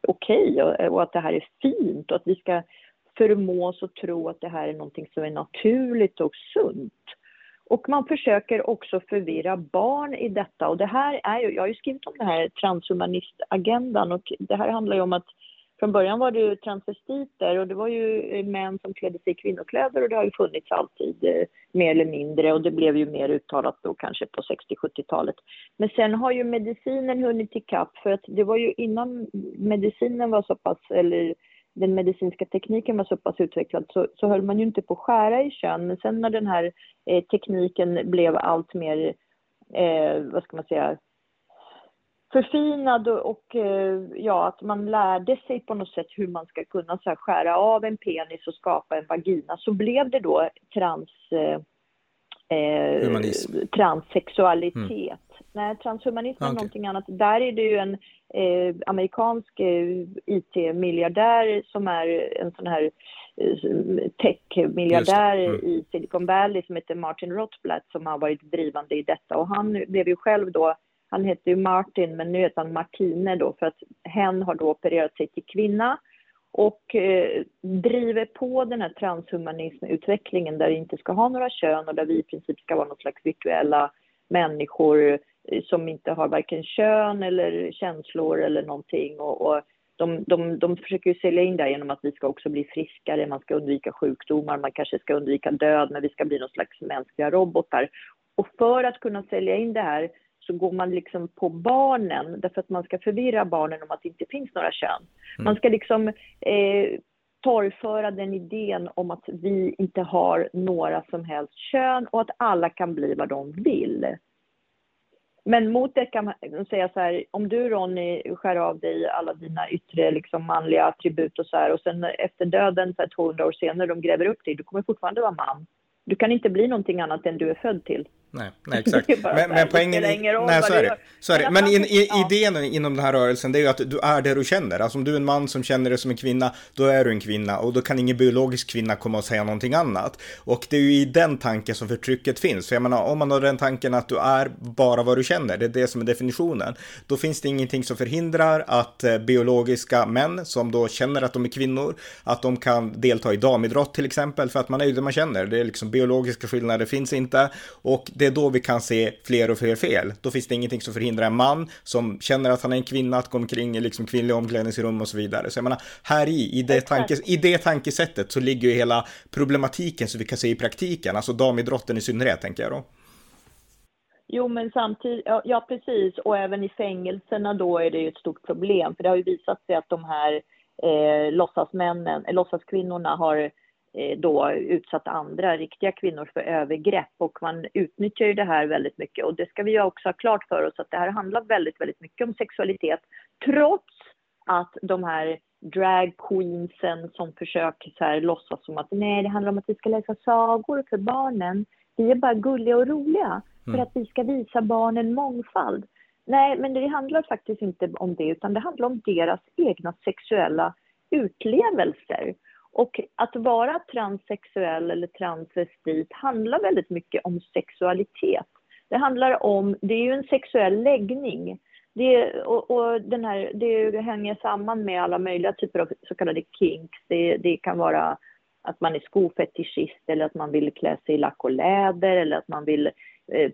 okej okay och, och, att det här är fint och att vi ska förmås att tro att det här är någonting som är naturligt och sunt. Och man försöker också förvirra barn i detta. Och det här är ju, jag har ju skrivit om den här transhumanistagendan. Och det här handlar ju om att från början var det ju transvestiter. Och det var ju män som klädde sig i kvinnokläder. Och det har ju funnits alltid eh, mer eller mindre. Och det blev ju mer uttalat då kanske på 60-70-talet. Men sen har ju medicinen hunnit ikapp för att det var ju innan medicinen var så pass, eller den medicinska tekniken var så pass utvecklad så, så höll man ju inte på att skära i kön. Men sen när den här eh, tekniken blev allt mer, eh, vad ska man säga, förfinad och eh, ja, att man lärde sig på något sätt hur man ska kunna så här, skära av en penis och skapa en vagina så blev det då trans, eh, eh, eh transsexualitet. Mm. Nej, transhumanism är okay. någonting annat. Där är det ju en eh, amerikansk eh, IT-miljardär som är en sån här eh, tech-miljardär mm. i Silicon Valley som heter Martin Rothblatt som har varit drivande i detta och han blev ju själv då han heter ju Martin, men nu heter han Martine då för att hen har då opererat sig till kvinna och eh, driver på den här transhumanismutvecklingen där vi inte ska ha några kön och där vi i princip ska vara någon slags virtuella människor eh, som inte har varken kön eller känslor eller någonting. Och, och de, de, de försöker ju sälja in det genom att vi ska också bli friskare, man ska undvika sjukdomar, man kanske ska undvika död, men vi ska bli någon slags mänskliga robotar. Och för att kunna sälja in det här så går man liksom på barnen därför att man ska förvirra barnen om att det inte finns några kön. Mm. Man ska liksom eh, torgföra den idén om att vi inte har några som helst kön och att alla kan bli vad de vill. Men mot det kan man säga så här, om du Ronny skär av dig alla dina yttre liksom, manliga attribut och så här och sen efter döden, så här, 200 år senare, de gräver upp dig, du kommer fortfarande vara man. Du kan inte bli någonting annat än du är född till. Nej, nej exakt. men, men poängen... Nej, så är det. Så är det. Men in, i, ja. idén inom den här rörelsen det är ju att du är det du känner. Alltså om du är en man som känner dig som en kvinna, då är du en kvinna och då kan ingen biologisk kvinna komma och säga någonting annat. Och det är ju i den tanken som förtrycket finns. För jag menar, om man har den tanken att du är bara vad du känner, det är det som är definitionen, då finns det ingenting som förhindrar att eh, biologiska män som då känner att de är kvinnor, att de kan delta i damidrott till exempel, för att man är ju det man känner. Det är liksom biologiska skillnader finns inte och det är då vi kan se fler och fler fel. Då finns det ingenting som förhindrar en man som känner att han är en kvinna att gå omkring i liksom kvinnliga omklädningsrum och så vidare. Så jag menar, här i, i det, tanke, i det tankesättet så ligger ju hela problematiken som vi kan se i praktiken, alltså damidrotten i synnerhet tänker jag då. Jo, men samtidigt, ja, ja, precis, och även i fängelserna då är det ju ett stort problem, för det har ju visat sig att de här eh, låtsasmännen, eh, låtsaskvinnorna har då utsatt andra riktiga kvinnor för övergrepp och man utnyttjar ju det här väldigt mycket och det ska vi ju också ha klart för oss att det här handlar väldigt, väldigt mycket om sexualitet trots att de här drag queensen som försöker så här låtsas som att nej, det handlar om att vi ska läsa sagor för barnen. Vi är bara gulliga och roliga för mm. att vi ska visa barnen mångfald. Nej, men det handlar faktiskt inte om det, utan det handlar om deras egna sexuella utlevelser. Och att vara transsexuell eller transvestit handlar väldigt mycket om sexualitet. Det handlar om, det är ju en sexuell läggning. Det, och, och den här, det hänger samman med alla möjliga typer av så kallade kinks. Det, det kan vara att man är skofetischist eller att man vill klä sig i lack och läder eller att man vill eh,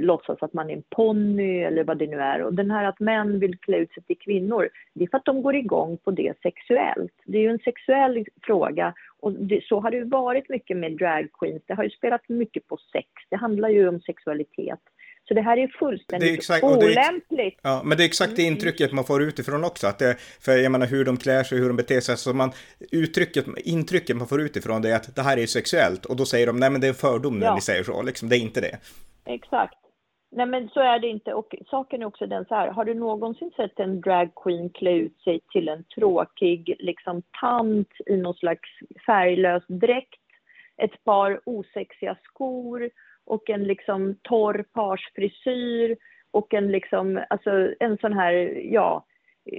låtsas att man är en ponny eller vad det nu är. Och den här att män vill klä ut sig till kvinnor, det är för att de går igång på det sexuellt. Det är ju en sexuell fråga och det, så har det ju varit mycket med drag queens. Det har ju spelat mycket på sex. Det handlar ju om sexualitet. Så det här är fullständigt det är exakt, olämpligt. ja, men det är exakt det mm. intrycket man får utifrån också. Att det, för jag menar hur de klär sig, hur de beter sig. Så man, uttrycket, intrycket man får utifrån det är att det här är sexuellt. Och då säger de, nej men det är en fördom när ni säger så. Liksom, det är inte det. Exakt. Nej men så är det inte. Och saken är också den så här, har du någonsin sett en dragqueen klä ut sig till en tråkig liksom tant i någon slags färglös dräkt, ett par osexiga skor och en liksom torr parsfrisyr och en liksom, alltså en sån här, ja,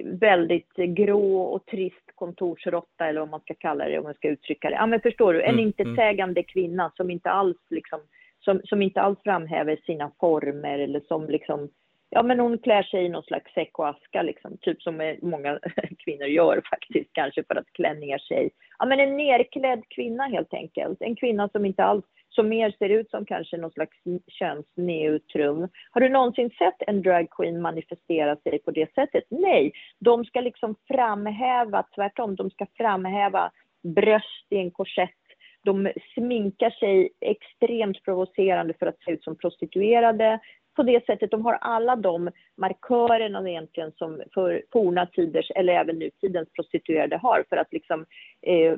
väldigt grå och trist kontorsrotta eller vad man ska kalla det, om man ska uttrycka det. Ja men förstår du, en mm, intetsägande mm. kvinna som inte alls liksom, som, som inte alls framhäver sina former eller som liksom, ja men hon klär sig i någon slags säck och aska liksom, typ som eh, många kvinnor gör faktiskt kanske för att klänningar sig. Ja men en nerklädd kvinna helt enkelt, en kvinna som inte alls som mer ser ut som kanske någon slags könsneutrum. Har du någonsin sett en dragqueen manifestera sig på det sättet? Nej, de ska liksom framhäva, tvärtom, de ska framhäva bröst i en korsett. De sminkar sig extremt provocerande för att se ut som prostituerade. På det sättet, de har alla de markörerna egentligen som för forna tiders, eller även nutidens prostituerade har för att liksom eh,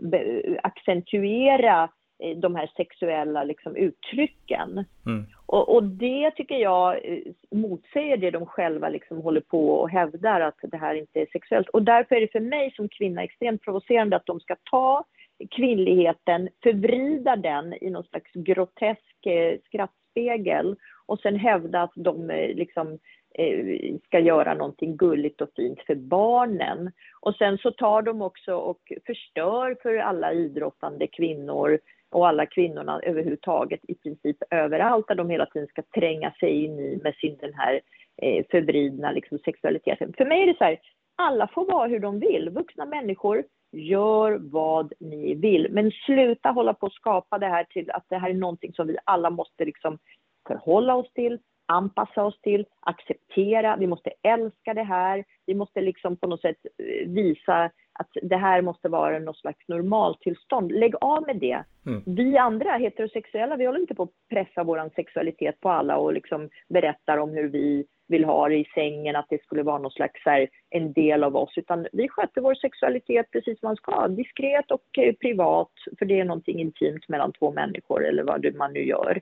accentuera Eh, de här sexuella liksom, uttrycken. Mm. Och, och, det tycker jag eh, motsäger det de själva liksom håller på och hävdar att det här inte är sexuellt. Och därför är det för mig som kvinna extremt provocerande att de ska ta kvinnligheten, förvrida den i någon slags grotesk eh, skrattspegel och sen hävda att de eh, liksom eh, ska göra någonting gulligt och fint för barnen. Och sen så tar de också och förstör för alla idrottande kvinnor och alla kvinnorna överhuvudtaget i princip överallt där de hela tiden ska tränga sig in i med sin den här eh, förvridna liksom, sexualiteten. För mig är det så här, alla får vara hur de vill. Vuxna människor, gör vad ni vill. Men sluta hålla på att skapa det här till att det här är någonting som vi alla måste liksom förhålla oss till, anpassa oss till, acceptera, vi måste älska det här, vi måste liksom på något sätt eh, visa att det här måste vara något slags normaltillstånd. Lägg av med det. Mm. Vi andra heterosexuella, vi håller inte på att pressa vår sexualitet på alla och liksom berättar om hur vi vill ha det i sängen, att det skulle vara någon slags här, en del av oss, utan vi sköter vår sexualitet precis som man ska, diskret och eh, privat, för det är någonting intimt mellan två människor eller vad man nu gör.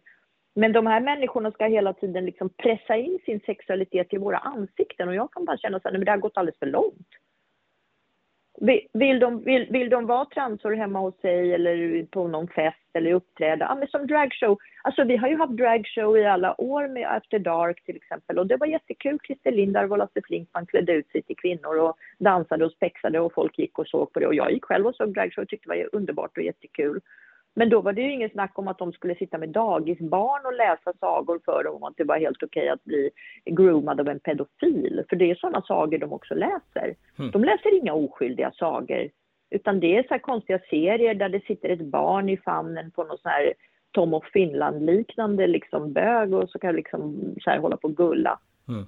Men de här människorna ska hela tiden liksom pressa in sin sexualitet i våra ansikten och jag kan bara känna att det har gått alldeles för långt. Vill de, vill, vill de vara transor hemma hos sig eller på någon fest eller uppträda? Ja, men som dragshow. Alltså vi har ju haft dragshow i alla år med After Dark till exempel och det var jättekul. Christer Lindarw och Lasse Flinkman klädde ut sig till kvinnor och dansade och spexade och folk gick och såg på det och jag gick själv och såg dragshow och tyckte det var underbart och jättekul. Men då var det ju inget snack om att de skulle sitta med dagisbarn och läsa sagor för dem om att det var helt okej okay att bli groomad av en pedofil. För det är sådana sagor de också läser. Mm. De läser inga oskyldiga sagor. Utan det är så här konstiga serier där det sitter ett barn i famnen på någon sån här Tom och Finland-liknande liksom bög och så kan liksom så här hålla på och gulla. Mm.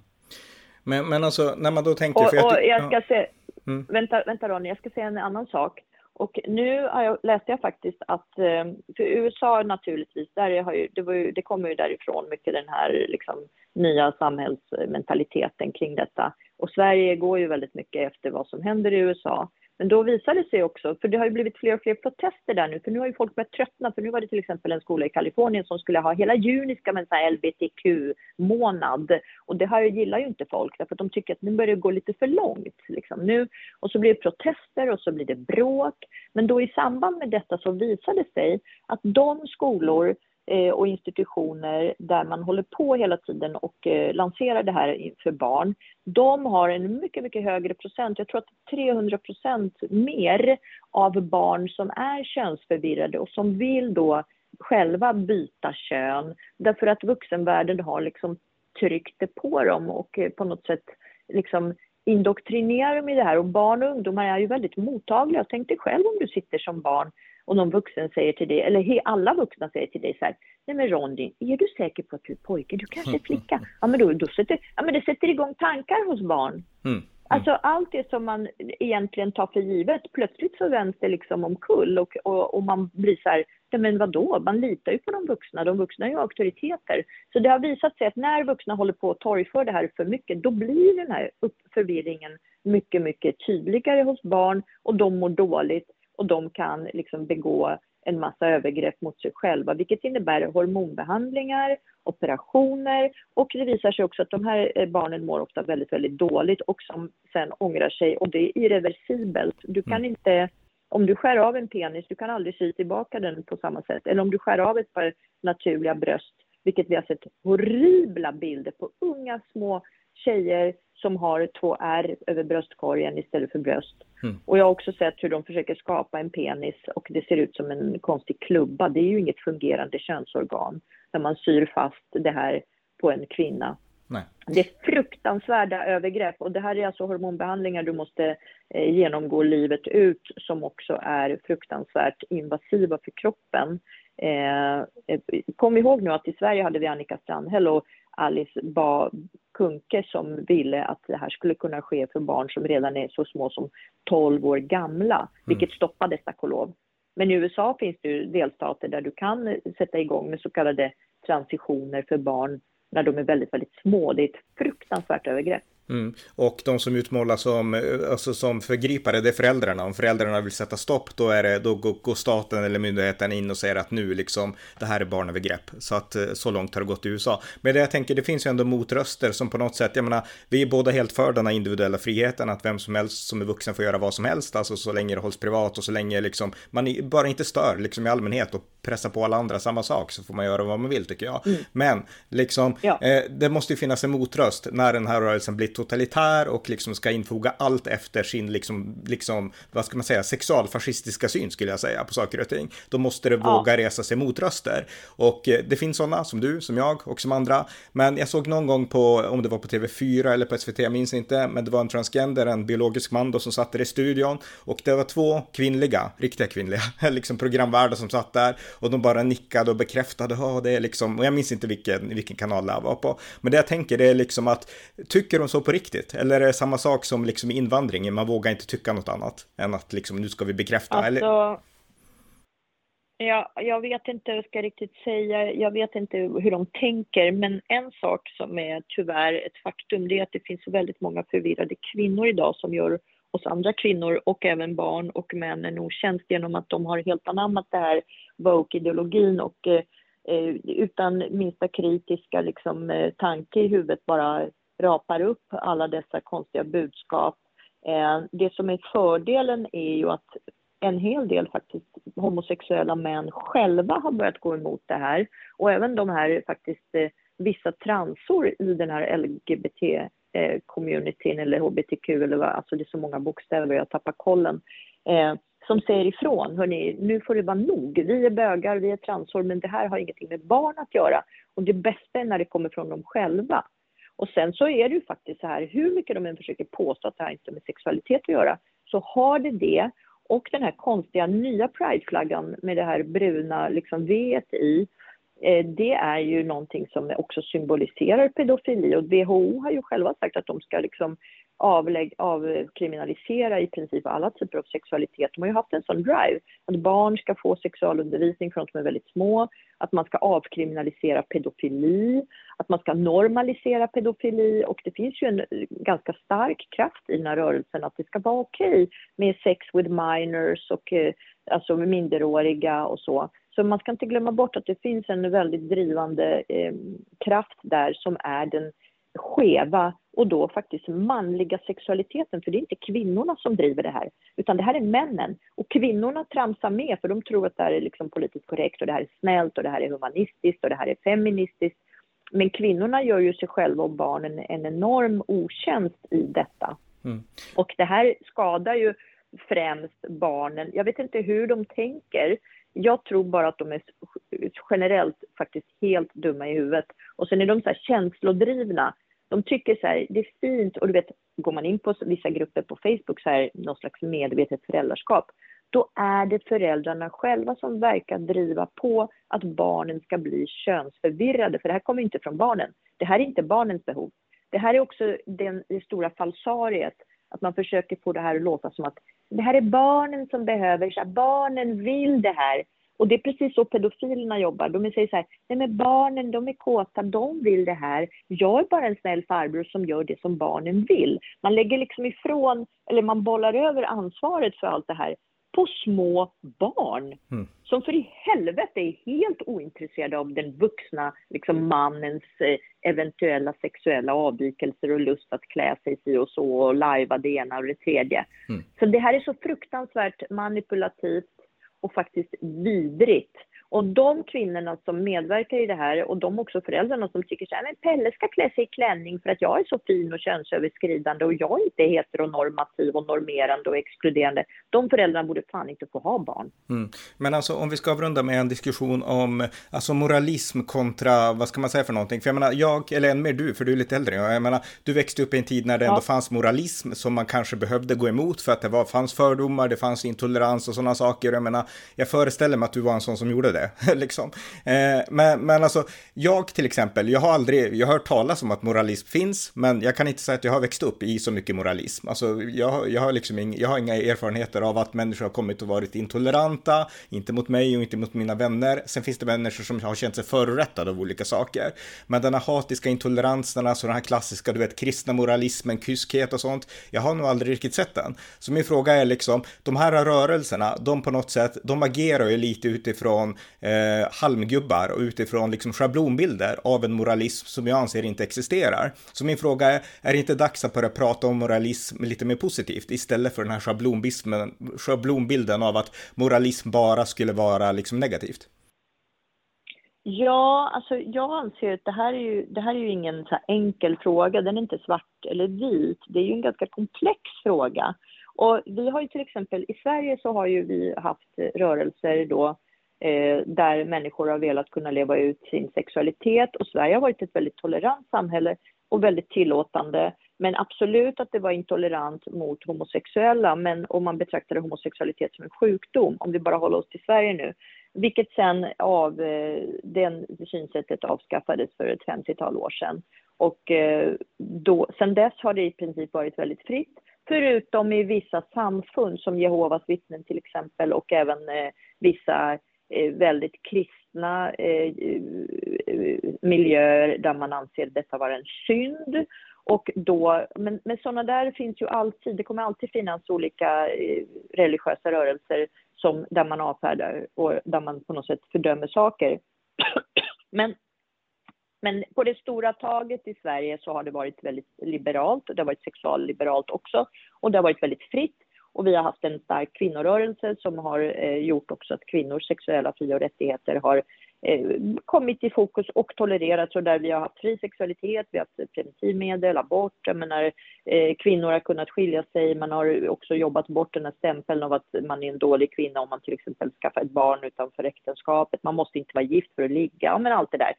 Men, men alltså när man då tänker... Och, jag, och jag ska ja. se, mm. vänta, vänta Ronny, jag ska säga en annan sak. Och nu jag, läste jag faktiskt att, eh, för USA naturligtvis, där har ju, det, var ju, det kommer ju därifrån mycket den här liksom, nya samhällsmentaliteten kring detta. Och Sverige går ju väldigt mycket efter vad som händer i USA. Men då visar det sig också, för det har ju blivit fler och fler protester där nu, för nu har ju folk börjat tröttna, för nu var det till exempel en skola i Kalifornien som skulle ha hela juni ska man säga LBTQ-månad. Och det här gillar ju inte folk, därför att de tycker att nu börjar det gå lite för långt. Liksom. Nu, och så blir det protester och så blir det bråk. Men då i samband med detta så visar det sig att de skolor Eh, och institutioner där man håller på hela tiden och eh, lanserar det här för barn, de har en mycket, mycket högre procent, jag tror att 300 procent mer av barn som är könsförvirrade och som vill då själva byta kön därför att vuxenvärlden har liksom tryckt det på dem och eh, på något sätt liksom indoktrinerar dem i det här. Och barn och ungdomar är ju väldigt mottagliga. Tänk dig själv om du sitter som barn och någon vuxen säger till dig, eller alla vuxna säger till dig så här, nej men Ronny, är du säker på att du är pojke? Du kanske är flicka? Ja men då, då sätter, ja men det sätter igång tankar hos barn. Mm. Alltså allt det som man egentligen tar för givet, plötsligt så vänds det liksom omkull och, och, och man blir så här, nej men vadå, man litar ju på de vuxna, de vuxna är ju auktoriteter. Så det har visat sig att när vuxna håller på att torgföra det här för mycket, då blir den här förvirringen mycket, mycket tydligare hos barn och de mår dåligt och de kan liksom begå en massa övergrepp mot sig själva, vilket innebär hormonbehandlingar, operationer och det visar sig också att de här eh, barnen mår ofta väldigt, väldigt dåligt och som sen ångrar sig och det är irreversibelt. Du kan mm. inte, om du skär av en penis, du kan aldrig sy tillbaka den på samma sätt. Eller om du skär av ett par naturliga bröst, vilket vi har sett horribla bilder på unga små tjejer som har två R över bröstkorgen istället för bröst. Mm. Och jag har också sett hur de försöker skapa en penis och det ser ut som en konstig klubba. Det är ju inget fungerande könsorgan när man syr fast det här på en kvinna. Nej. Det är fruktansvärda övergrepp och det här är alltså hormonbehandlingar du måste eh, genomgå livet ut som också är fruktansvärt invasiva för kroppen. Eh, eh kom ihåg nu att i Sverige hade vi Annika Strandhäll och Alice ba Kunke som ville att det här skulle kunna ske för barn som redan är så små som 12 år gamla, mm. vilket stoppades tack och lov. Men i USA finns det ju delstater där du kan sätta igång med så kallade transitioner för barn när de är väldigt, väldigt små. Det är ett fruktansvärt övergrepp. Mm. Och de som utmålas som, eh, alltså som förgripare, det är föräldrarna. Om föräldrarna vill sätta stopp, då, är det, då går staten eller myndigheten in och säger att nu liksom, det här är barnövergrepp. Så att eh, så långt har det gått i USA. Men det jag tänker, det finns ju ändå motröster som på något sätt, jag menar, vi är båda helt för den här individuella friheten, att vem som helst som är vuxen får göra vad som helst, alltså så länge det hålls privat och så länge liksom, man bara inte stör liksom i allmänhet och pressar på alla andra samma sak så får man göra vad man vill tycker jag. Mm. Men liksom, ja. eh, det måste ju finnas en motröst när den här rörelsen blir totalitär och liksom ska infoga allt efter sin, liksom, liksom, vad ska man säga, sexualfascistiska syn skulle jag säga på saker och ting. Då måste det ja. våga resa sig motröster. Och eh, det finns sådana som du, som jag och som andra. Men jag såg någon gång på, om det var på TV4 eller på SVT, jag minns inte, men det var en transgender, en biologisk man då som satt där i studion och det var två kvinnliga, riktiga kvinnliga, liksom programvärdar som satt där och de bara nickade och bekräftade, ja det är liksom, och jag minns inte vilken, vilken kanal det var på. Men det jag tänker det är liksom att, tycker de så på riktigt? Eller är det samma sak som liksom invandringen, man vågar inte tycka något annat än att liksom nu ska vi bekräfta? Alltså, eller? Ja, jag vet inte jag ska riktigt säga. Jag vet inte hur de tänker, men en sak som är tyvärr ett faktum, det är att det finns väldigt många förvirrade kvinnor idag som gör oss andra kvinnor och även barn och män en otjänst genom att de har helt anammat det här woke-ideologin och eh, eh utan minsta kritiska liksom, eh, tanke i huvudet bara rapar upp alla dessa konstiga budskap. Eh, det som är fördelen är ju att en hel del faktiskt homosexuella män själva har börjat gå emot det här och även de här faktiskt eh, vissa transor i den här LGBT eh, communityn eller hbtq eller vad, alltså det är så många bokstäver jag tappar kollen. Som säger ifrån, hörni, nu får det vara nog. Vi är bögar, vi är transor, men det här har ingenting med barn att göra. Och det bästa är när det kommer från dem själva. Och sen så är det ju faktiskt så här, hur mycket de än försöker påstå att det här inte har med sexualitet att göra, så har det det. Och den här konstiga nya prideflaggan med det här bruna liksom V i, eh, det är ju någonting som också symboliserar pedofili och WHO har ju själva sagt att de ska liksom avlägg, avkriminalisera i princip alla typer av sexualitet. De har ju haft en sån drive, att barn ska få sexualundervisning från att de är väldigt små, att man ska avkriminalisera pedofili, att man ska normalisera pedofili och det finns ju en eh, ganska stark kraft i den här rörelsen att det ska vara okej okay med sex with minors och eh, alltså med minderåriga och så. Så man ska inte glömma bort att det finns en väldigt drivande eh, kraft där som är den skeva och då faktiskt manliga sexualiteten, för det är inte kvinnorna som driver det här, utan det här är männen. Och kvinnorna tramsar med, för de tror att det här är liksom politiskt korrekt och det här är snällt och det här är humanistiskt och det här är feministiskt. Men kvinnorna gör ju sig själva och barnen en enorm otjänst i detta. Mm. Och det här skadar ju främst barnen. Jag vet inte hur de tänker. Jag tror bara att de är generellt faktiskt helt dumma i huvudet. Och sen är de så här känslodrivna. De tycker så här, det är fint och du vet, går man in på vissa grupper på Facebook så här, någon slags medvetet föräldraskap, då är det föräldrarna själva som verkar driva på att barnen ska bli könsförvirrade, för det här kommer inte från barnen. Det här är inte barnens behov. Det här är också den, det stora falsariet, att man försöker få det här att låta som att det här är barnen som behöver, så här, barnen vill det här. Och det är precis så pedofilerna jobbar. De säger så här, nej men barnen de är kåta, de vill det här. Jag är bara en snäll farbror som gör det som barnen vill. Man lägger liksom ifrån, eller man bollar över ansvaret för allt det här på små barn. Mm. Som för i helvete är helt ointresserade av den vuxna liksom mannens eh, eventuella sexuella avvikelser och lust att klä sig si och så och lajva det ena och det tredje. Mm. Så det här är så fruktansvärt manipulativt och faktiskt vidrigt. Och de kvinnorna som medverkar i det här och de också föräldrarna som tycker så här, men Pelle ska klä sig i klänning för att jag är så fin och könsöverskridande och jag inte är heteronormativ och normerande och exkluderande. De föräldrarna borde fan inte få ha barn. Mm. Men alltså om vi ska avrunda med en diskussion om alltså moralism kontra, vad ska man säga för någonting? För jag menar, jag, eller än mer du, för du är lite äldre, jag menar, du växte upp i en tid när det ändå fanns moralism som man kanske behövde gå emot för att det var, fanns fördomar, det fanns intolerans och sådana saker. Jag menar, jag föreställer mig att du var en sån som gjorde det det. liksom. Eh, men, men alltså, jag till exempel, jag har aldrig, jag har hört talas om att moralism finns, men jag kan inte säga att jag har växt upp i så mycket moralism. Alltså, jag, jag, har liksom ing, jag har inga erfarenheter av att människor har kommit och varit intoleranta, inte mot mig och inte mot mina vänner. Sen finns det människor som har känt sig förorättade av olika saker. Men den här hatiska intoleransen, alltså den här klassiska, du vet, kristna moralismen, kyskhet och sånt, jag har nog aldrig riktigt sett den. Så min fråga är liksom, de här rörelserna, de på något sätt, de agerar ju lite utifrån eh, halmgubbar och utifrån liksom schablonbilder av en moralism som jag anser inte existerar. Så min fråga är, är det inte dags att börja prata om moralism lite mer positivt istället för den här schablonbilden av att moralism bara skulle vara liksom negativt? Ja, alltså jag anser att det här är ju, det här är ju ingen så enkel fråga. Den är inte svart eller vit. Det är ju en ganska komplex fråga. Och vi har ju till exempel, i Sverige så har ju vi haft rörelser då eh, Eh, där människor har velat kunna leva ut sin sexualitet. Och Sverige har varit ett väldigt tolerant samhälle och väldigt tillåtande. Men absolut att det var intolerant mot homosexuella, men om man betraktade homosexualitet som en sjukdom, om vi bara håller oss till Sverige nu, vilket sen av eh, den synsättet avskaffades för ett 50-tal år sedan. Och eh, då, sen dess har det i princip varit väldigt fritt, förutom i vissa samfund som Jehovas vittnen till exempel och även eh, vissa Eh, Eh, väldigt kristna eh, miljöer där man anser detta vara en synd. Och då, men, men sådana där finns ju alltid, det kommer alltid finnas olika eh, religiösa rörelser som, där man avfärdar och där man på något sätt fördömer saker. men, men på det stora taget i Sverige så har det varit väldigt liberalt, det har varit sexualliberalt också och det har varit väldigt fritt. Och vi har haft en stark kvinnorörelse som har eh, gjort också att kvinnors sexuella fri och rättigheter har eh, kommit i fokus och tolererats. Och där vi har haft fri sexualitet, vi har haft preventivmedel, abort, jag menar, eh, kvinnor har kunnat skilja sig, man har också jobbat bort den här stämpeln av att man är en dålig kvinna om man till exempel skaffar ett barn utanför äktenskapet, man måste inte vara gift för att ligga, ja, men allt det där.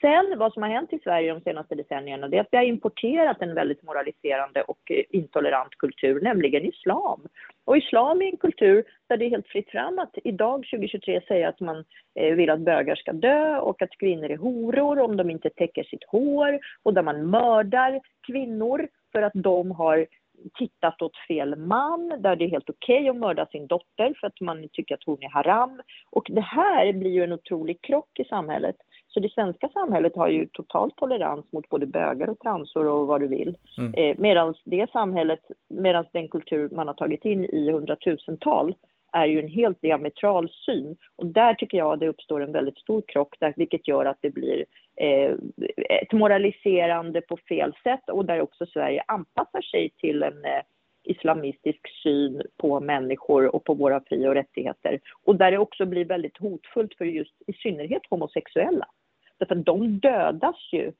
Sen vad som har hänt i Sverige de senaste decennierna det är att vi har importerat en väldigt moraliserande och eh, intolerant kultur, nämligen islam. Och islam är en kultur där det är helt fritt fram att idag 2023 säga att man eh, vill att bögar ska dö och att kvinnor är horor om de inte täcker sitt hår och där man mördar kvinnor för att de har tittat åt fel man, där det är helt okej okay att mörda sin dotter för att man tycker att hon är haram. Och det här blir ju en otrolig krock i samhället. Så det svenska samhället har ju total tolerans mot både bögar och transor och vad du vill. Mm. Eh, medan det samhället, medan den kultur man har tagit in i hundratusental är ju en helt diametral syn. Och där tycker jag det uppstår en väldigt stor krock, där, vilket gör att det blir eh, ett moraliserande på fel sätt och där också Sverige anpassar sig till en eh, islamistisk syn på människor och på våra fri och rättigheter. Och där det också blir väldigt hotfullt för just i synnerhet homosexuella. Därför de dödas ju.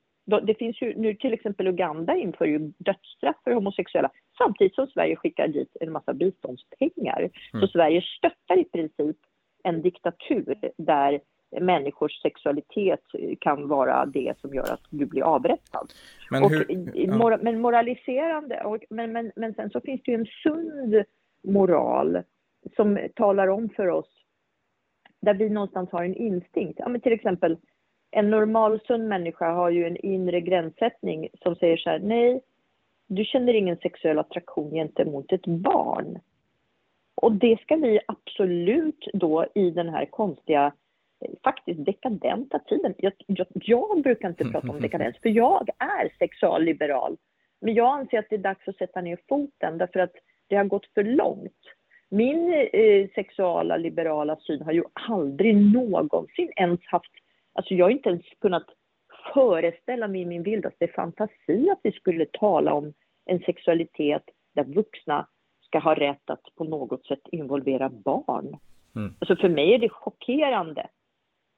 Det finns ju nu till exempel Uganda inför ju dödsstraff för homosexuella samtidigt som Sverige skickar dit en massa biståndspengar. Mm. Så Sverige stöttar i princip en diktatur där människors sexualitet kan vara det som gör att du blir avrättad. Men, hur, och, mora, men moraliserande, och, men, men, men sen så finns det ju en sund moral som talar om för oss där vi någonstans har en instinkt. Ja, men till exempel en normal sund människa har ju en inre gränssättning som säger så här, nej, du känner ingen sexuell attraktion gentemot ett barn. Och det ska vi absolut då i den här konstiga, faktiskt dekadenta tiden. Jag, jag, jag brukar inte prata om dekadens, för jag är sexualliberal. Men jag anser att det är dags att sätta ner foten därför att det har gått för långt. Min eh, sexuala liberala syn har ju aldrig någonsin ens haft Alltså jag har inte ens kunnat föreställa mig i min vildaste fantasi att vi skulle tala om en sexualitet där vuxna ska ha rätt att på något sätt involvera barn. Mm. Alltså för mig är det chockerande.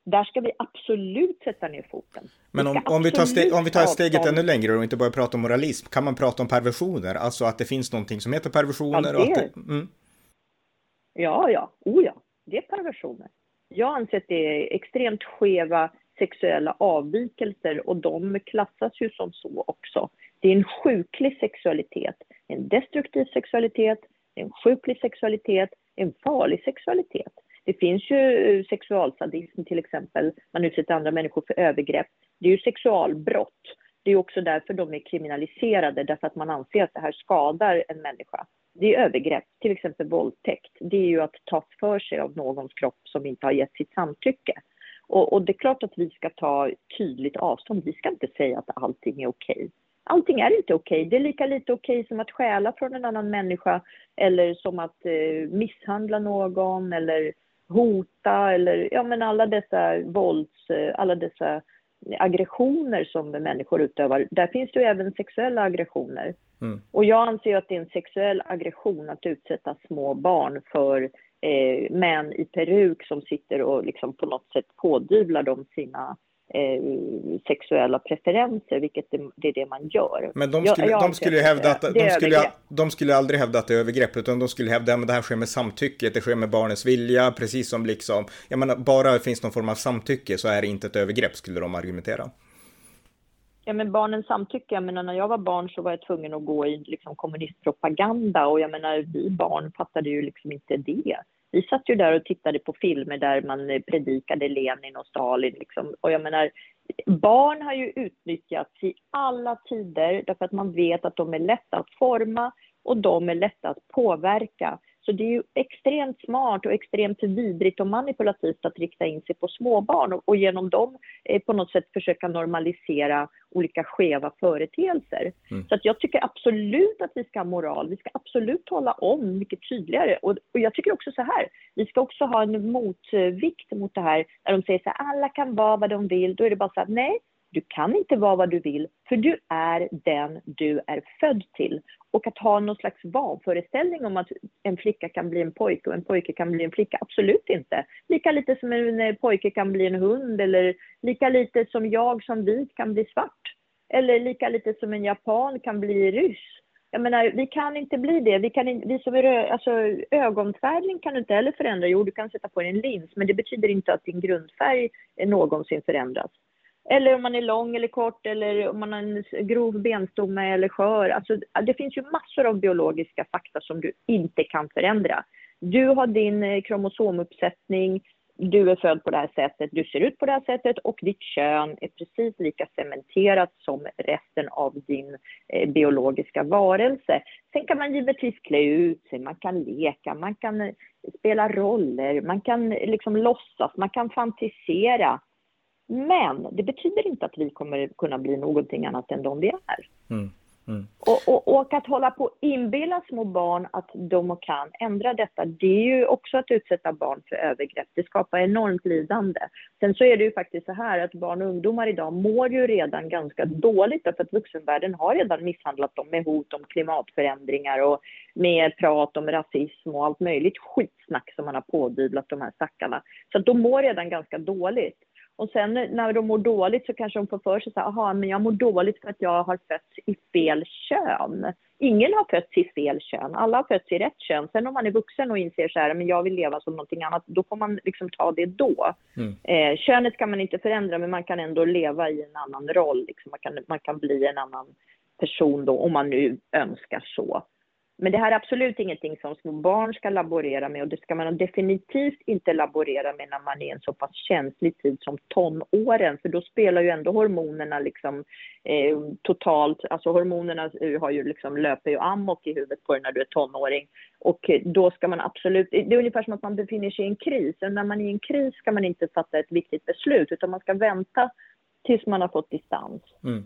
Där ska vi absolut sätta ner foten. Men om, om, vi tar steg, om vi tar steget ännu längre och inte bara prata om moralism, kan man prata om perversioner? Alltså att det finns någonting som heter perversioner? Ja, det... Det, mm. ja, ja, oh ja, det är perversioner. Jag anser att det är extremt skeva sexuella avvikelser och de klassas ju som så också. Det är en sjuklig sexualitet, en destruktiv sexualitet, en sjuklig sexualitet, en farlig sexualitet. Det finns ju eh, sexualsadism till exempel, man utsätter andra människor för övergrepp. Det är ju sexualbrott. Det är också därför de är kriminaliserade, därför att man anser att det här skadar en människa det är övergrepp, till exempel våldtäkt. Det är ju att ta för sig av någons kropp som inte har gett sitt samtycke. Och, och det är klart att vi ska ta tydligt avstånd. Vi ska inte säga att allting är okej. Okay. Allting är inte okej. Okay. Det är lika lite okej okay som att stjäla från en annan människa eller som att eh, misshandla någon eller hota eller ja men alla dessa vålds, eh, alla dessa aggressioner som människor utövar. Där finns det ju även sexuella aggressioner. Mm. Och jag anser att det är en sexuell aggression att utsätta små barn för eh, män i peruk som sitter och liksom på något sätt pådyvlar dem sina eh, sexuella preferenser, vilket det, det, är det man gör. Men de skulle, jag, jag de skulle ju hävda att de skulle, de skulle aldrig hävda att det är övergrepp, utan de skulle hävda att det här sker med samtycke, det sker med barnets vilja, precis som liksom, jag menar, bara det finns någon form av samtycke så är det inte ett övergrepp, skulle de argumentera. Ja, men barnens samtycke, jag menar när jag var barn så var jag tvungen att gå i liksom kommunistpropaganda och jag menar vi barn fattade ju liksom inte det. Vi satt ju där och tittade på filmer där man eh, predikade Lenin och Stalin liksom. Och jag menar, barn har ju utnyttjats i alla tider därför att man vet att de är lätta att forma och de är lätta att påverka. Så det är ju extremt smart och extremt vidrigt och manipulativt att rikta in sig på småbarn och, och genom dem eh, på något sätt försöka normalisera olika skeva företeelser. Mm. Så att jag tycker absolut att vi ska ha moral. Vi ska absolut tala om mycket tydligare. Och, och jag tycker också så här, vi ska också ha en motvikt mot det här när de säger så här, alla kan vara vad de vill. Då är det bara så här, nej, du kan inte vara vad du vill, för du är den du är född till. Och att ha någon slags vanföreställning om att en flicka kan bli en pojke och en pojke kan bli en flicka, absolut inte. Lika lite som en pojke kan bli en hund eller lika lite som jag som vit kan bli svart. Eller lika lite som en japan kan bli ryss. Jag menar, vi kan inte bli det. Vi, kan in, vi som är alltså, ögonfärgning kan du inte heller förändra. Jo, du kan sätta på dig en lins, men det betyder inte att din grundfärg någonsin förändras. Eller om man är lång eller kort eller om man har en grov benstomme eller skör. Alltså, det finns ju massor av biologiska fakta som du inte kan förändra. Du har din eh, kromosomuppsättning du är född på det här sättet, du ser ut på det här sättet och ditt kön är precis lika cementerat som resten av din eh, biologiska varelse. Sen kan man givetvis klä ut sig, man kan leka, man kan eh, spela roller, man kan eh, liksom låtsas, man kan fantisera. Men det betyder inte att vi kommer kunna bli någonting annat än de vi är. Mm. Mm. Och, och, och, att hålla på och inbilla små barn att de kan ändra detta, det är ju också att utsätta barn för övergrepp. Det skapar enormt lidande. Sen så är det ju faktiskt så här att barn och ungdomar idag mår ju redan ganska dåligt därför att vuxenvärlden har redan misshandlat dem med hot om klimatförändringar och med prat om rasism och allt möjligt skitsnack som man har pådyvlat de här stackarna. Så att de mår redan ganska dåligt. Och sen när de mår dåligt så kanske de får för sig så här, men jag mår dåligt för att jag har fötts i fel kön. Ingen har fötts i fel kön, alla har fötts i rätt kön. Sen om man är vuxen och inser så här, men jag vill leva som någonting annat, då får man liksom ta det då. Mm. Eh, könet kan man inte förändra, men man kan ändå leva i en annan roll. Liksom. Man, kan, man kan bli en annan person då, om man nu önskar så. Men det här är absolut ingenting som små barn ska laborera med och det ska man definitivt inte laborera med när man är i en så pass känslig tid som tonåren, för då spelar ju ändå hormonerna liksom eh, totalt, alltså hormonerna eh, har ju liksom, löper ju amok i huvudet på dig när du är tonåring. Och eh, då ska man absolut, det är ungefär som att man befinner sig i en kris, och när man är i en kris ska man inte fatta ett viktigt beslut, utan man ska vänta tills man har fått distans. Mm.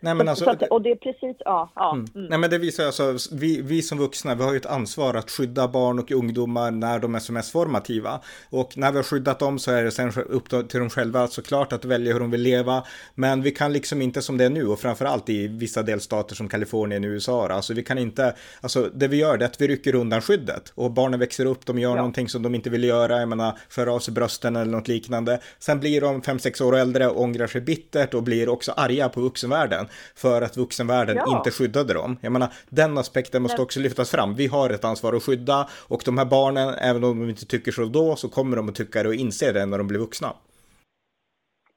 Nej, men alltså, att, och det är precis, ja. ja mm. Mm. Nej, men det visar alltså, vi, vi som vuxna, vi har ju ett ansvar att skydda barn och ungdomar när de är som mest formativa. Och när vi har skyddat dem så är det sen upp till dem själva såklart att välja hur de vill leva. Men vi kan liksom inte som det är nu och framförallt i vissa delstater som Kalifornien i USA. Alltså vi kan inte, alltså det vi gör det är att vi rycker undan skyddet och barnen växer upp, de gör ja. någonting som de inte vill göra, jag menar, för av sig brösten eller något liknande. Sen blir de fem sex år äldre och ångrar sig bittert och blir också arga på vuxenvärlden för att vuxenvärlden ja. inte skyddade dem. Jag menar, den aspekten måste också lyftas fram. Vi har ett ansvar att skydda och de här barnen, även om de inte tycker så då, så kommer de att tycka det och inse det när de blir vuxna.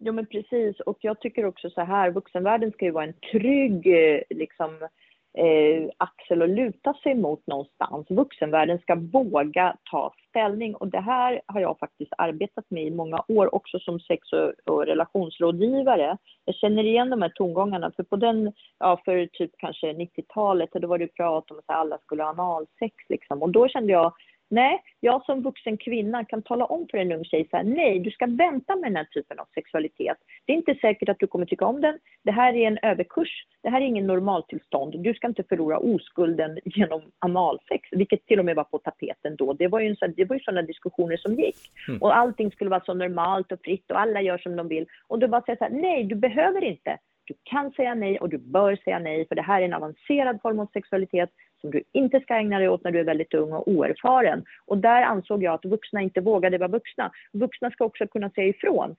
Ja, men precis. Och jag tycker också så här, vuxenvärlden ska ju vara en trygg, eh, liksom, eh, axel att luta sig mot någonstans. Vuxenvärlden ska våga ta ställning och det här har jag faktiskt arbetat med i många år också som sex och, och relationsrådgivare. Jag känner igen de här tongångarna för på den, ja för typ kanske 90-talet, då var det prat om att alla skulle ha analsex liksom och då kände jag Nej, jag som vuxen kvinna kan tala om för en ung tjej så här, nej, du ska vänta med den här typen av sexualitet. Det är inte säkert att du kommer tycka om den. Det här är en överkurs. Det här är ingen normaltillstånd. Du ska inte förlora oskulden genom analsex, vilket till och med var på tapeten då. Det var ju, en, det var ju sådana diskussioner som gick. Mm. Och allting skulle vara så normalt och fritt och alla gör som de vill. Och då bara säga så här, nej, du behöver inte. Du kan säga nej och du bör säga nej, för det här är en avancerad form av sexualitet som du inte ska ägna dig åt när du är väldigt ung och oerfaren. Och där ansåg jag att vuxna inte vågade vara vuxna. Vuxna ska också kunna säga ifrån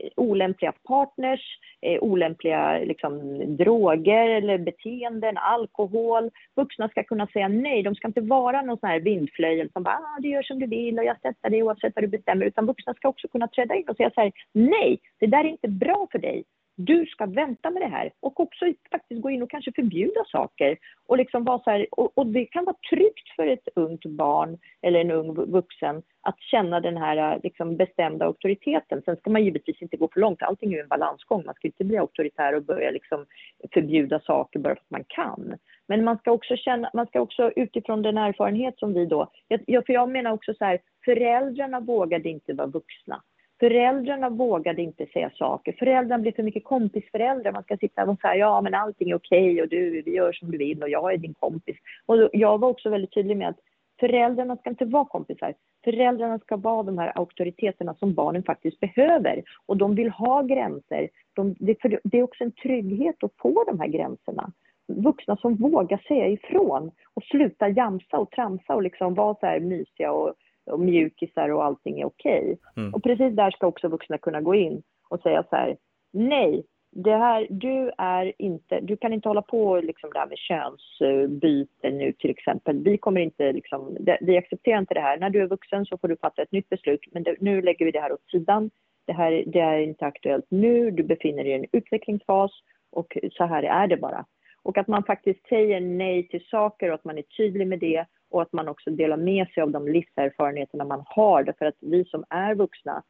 eh, olämpliga partners, eh, olämpliga liksom, droger eller beteenden, alkohol. Vuxna ska kunna säga nej. De ska inte vara någon sån här vindflöjel som bara ah, du gör som du vill och jag stöttar dig oavsett vad du bestämmer. Utan vuxna ska också kunna träda in och säga så här, nej, det där är inte bra för dig du ska vänta med det här och också faktiskt gå in och kanske förbjuda saker. Och, liksom vara så här, och, och, det kan vara tryggt för ett ungt barn eller en ung vuxen att känna den här äh, liksom, bestämda auktoriteten. Sen ska man givetvis inte gå för långt, allting är ju en balansgång. Man ska inte bli auktoritär och börja liksom, förbjuda saker bara för att man kan. Men man ska också känna, man ska också utifrån den erfarenhet som vi då, jag, för jag menar också så här, föräldrarna vågade inte vara vuxna. Föräldrarna vågade inte säga saker. Föräldrarna blev för mycket kompisföräldrar. Man ska sitta och säga ja men allting är okej okay och du, vi gör som du vill och jag är din kompis. Och jag var också väldigt tydlig med att föräldrarna ska inte vara kompisar. Föräldrarna ska vara de här auktoriteterna som barnen faktiskt behöver. Och de vill ha gränser. De, det, det är också en trygghet att få de här gränserna. Vuxna som vågar säga ifrån och sluta jamsa och tramsa och liksom vara så här mysiga och och mjukisar och allting är okej. Okay. Mm. Och precis där ska också vuxna kunna gå in och säga så här, nej, det här, du är inte, du kan inte hålla på liksom där med könsbyte nu till exempel. Vi kommer inte liksom, vi accepterar inte det här. När du är vuxen så får du fatta ett nytt beslut, men det, nu lägger vi det här åt sidan. Det här det är inte aktuellt nu, du befinner dig i en utvecklingsfas och så här är det bara. Och att man faktiskt säger nej till saker och att man är tydlig med det och att man också delar med sig av de livserfarenheterna man har. Därför att vi som är vuxna,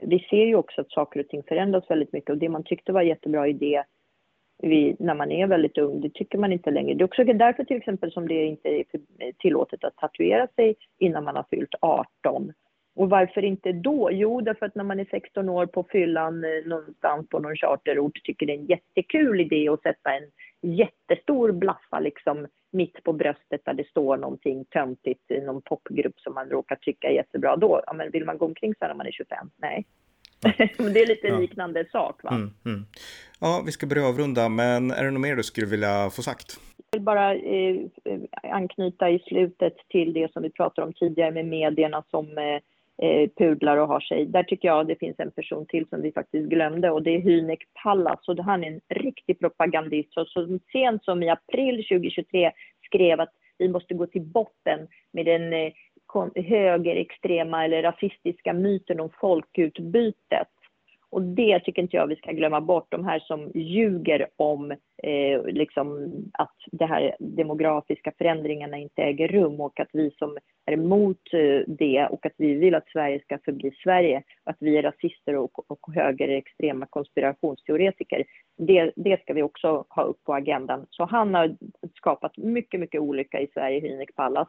vi ser ju också att saker och ting förändras väldigt mycket och det man tyckte var en jättebra idé vi, när man är väldigt ung, det tycker man inte längre. Det är också därför till exempel som det inte är tillåtet att tatuera sig innan man har fyllt 18. Och varför inte då? Jo, därför att när man är 16 år på fyllan eh, någonstans på någon charterort tycker det är en jättekul idé att sätta en jättestor blaffa liksom mitt på bröstet där det står någonting töntigt i någon popgrupp som man råkar tycka är jättebra. Då, ja, men vill man gå omkring så när man är 25? Nej. det är lite ja. liknande sak va? Mm, mm. Ja, vi ska börja avrunda, men är det något mer du skulle vilja få sagt? Jag vill bara eh, anknyta i slutet till det som vi pratade om tidigare med medierna som eh, eh, pudlar och har sig. Där tycker jag det finns en person till som vi faktiskt glömde och det är Hynek Pallas och han är en riktig propagandist. Så, så sent som i april 2023 skrev att vi måste gå till botten med den eh, högerextrema eller rasistiska myten om folkutbytet. Och det tycker inte jag vi ska glömma bort, de här som ljuger om eh, liksom att de här demografiska förändringarna inte äger rum och att vi som är emot eh, det och att vi vill att Sverige ska förbli Sverige, att vi är rasister och, och högerextrema konspirationsteoretiker. Det, det ska vi också ha upp på agendan. Så han har skapat mycket, mycket olycka i Sverige, Hynek Pallas.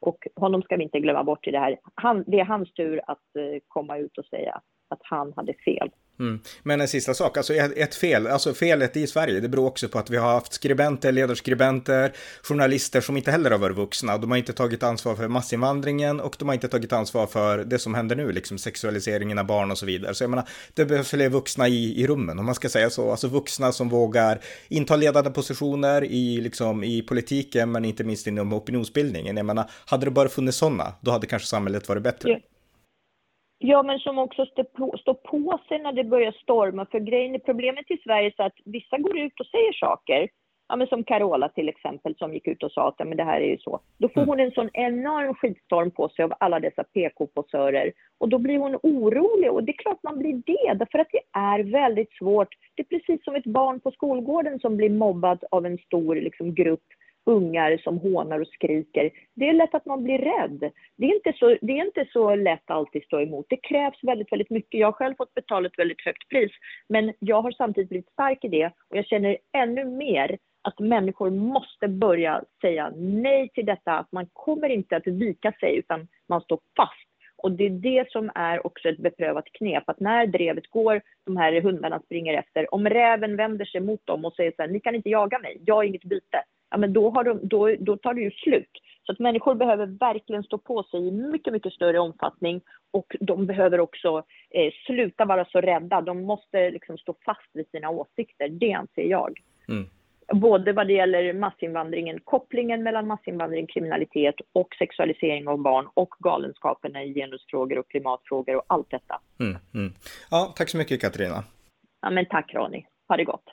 Och honom ska vi inte glömma bort i det här. Han, det är hans tur att eh, komma ut och säga att han hade fel. Mm. Men en sista sak, alltså ett fel, alltså felet i Sverige, det beror också på att vi har haft skribenter, ledarskribenter, journalister som inte heller har varit vuxna. De har inte tagit ansvar för massinvandringen och de har inte tagit ansvar för det som händer nu, liksom sexualiseringen av barn och så vidare. Så jag menar, det behövs fler vuxna i, i rummen, om man ska säga så. Alltså vuxna som vågar inta ledande positioner i, liksom, i politiken, men inte minst inom opinionsbildningen. Jag menar, hade det bara funnits sådana, då hade kanske samhället varit bättre. Ja. Ja, men som också står på, står på sig när det börjar storma. För grejen, problemet i Sverige är att vissa går ut och säger saker. Ja, men som Carola till exempel som gick ut och sa att ja, men det här är ju så. Då får mm. hon en sån enorm skitstorm på sig av alla dessa PK-posörer. Och då blir hon orolig och det är klart man blir det, därför att det är väldigt svårt. Det är precis som ett barn på skolgården som blir mobbad av en stor liksom, grupp ungar som hånar och skriker. Det är lätt att man blir rädd. Det är inte så, det är inte så lätt alltid att stå emot. Det krävs väldigt, väldigt mycket. Jag har själv fått betala ett väldigt högt pris, men jag har samtidigt blivit stark i det och jag känner ännu mer att människor måste börja säga nej till detta, att man kommer inte att vika sig utan man står fast. Och det är det som är också ett beprövat knep, att när drevet går, de här hundarna springer efter, om räven vänder sig mot dem och säger så här, ni kan inte jaga mig, jag är inget byte, ja, men då, har de, då, då tar det ju slut. Så att människor behöver verkligen stå på sig i mycket, mycket större omfattning och de behöver också eh, sluta vara så rädda. De måste liksom stå fast vid sina åsikter. Det anser jag. Mm. Både vad det gäller massinvandringen, kopplingen mellan massinvandring, kriminalitet och sexualisering av barn och galenskaperna i genusfrågor och klimatfrågor och allt detta. Mm, mm. Ja, tack så mycket Katarina. Ja, men tack Ronny. Ha det gott.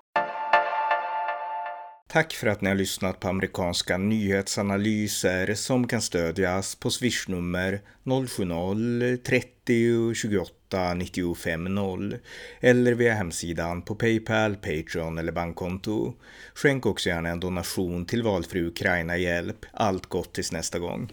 Tack för att ni har lyssnat på amerikanska nyhetsanalyser som kan stödjas på swishnummer 070-30 28 95 0 eller via hemsidan på Paypal, Patreon eller bankkonto. Skänk också gärna en donation till valfri Ukraina-hjälp. Allt gott tills nästa gång.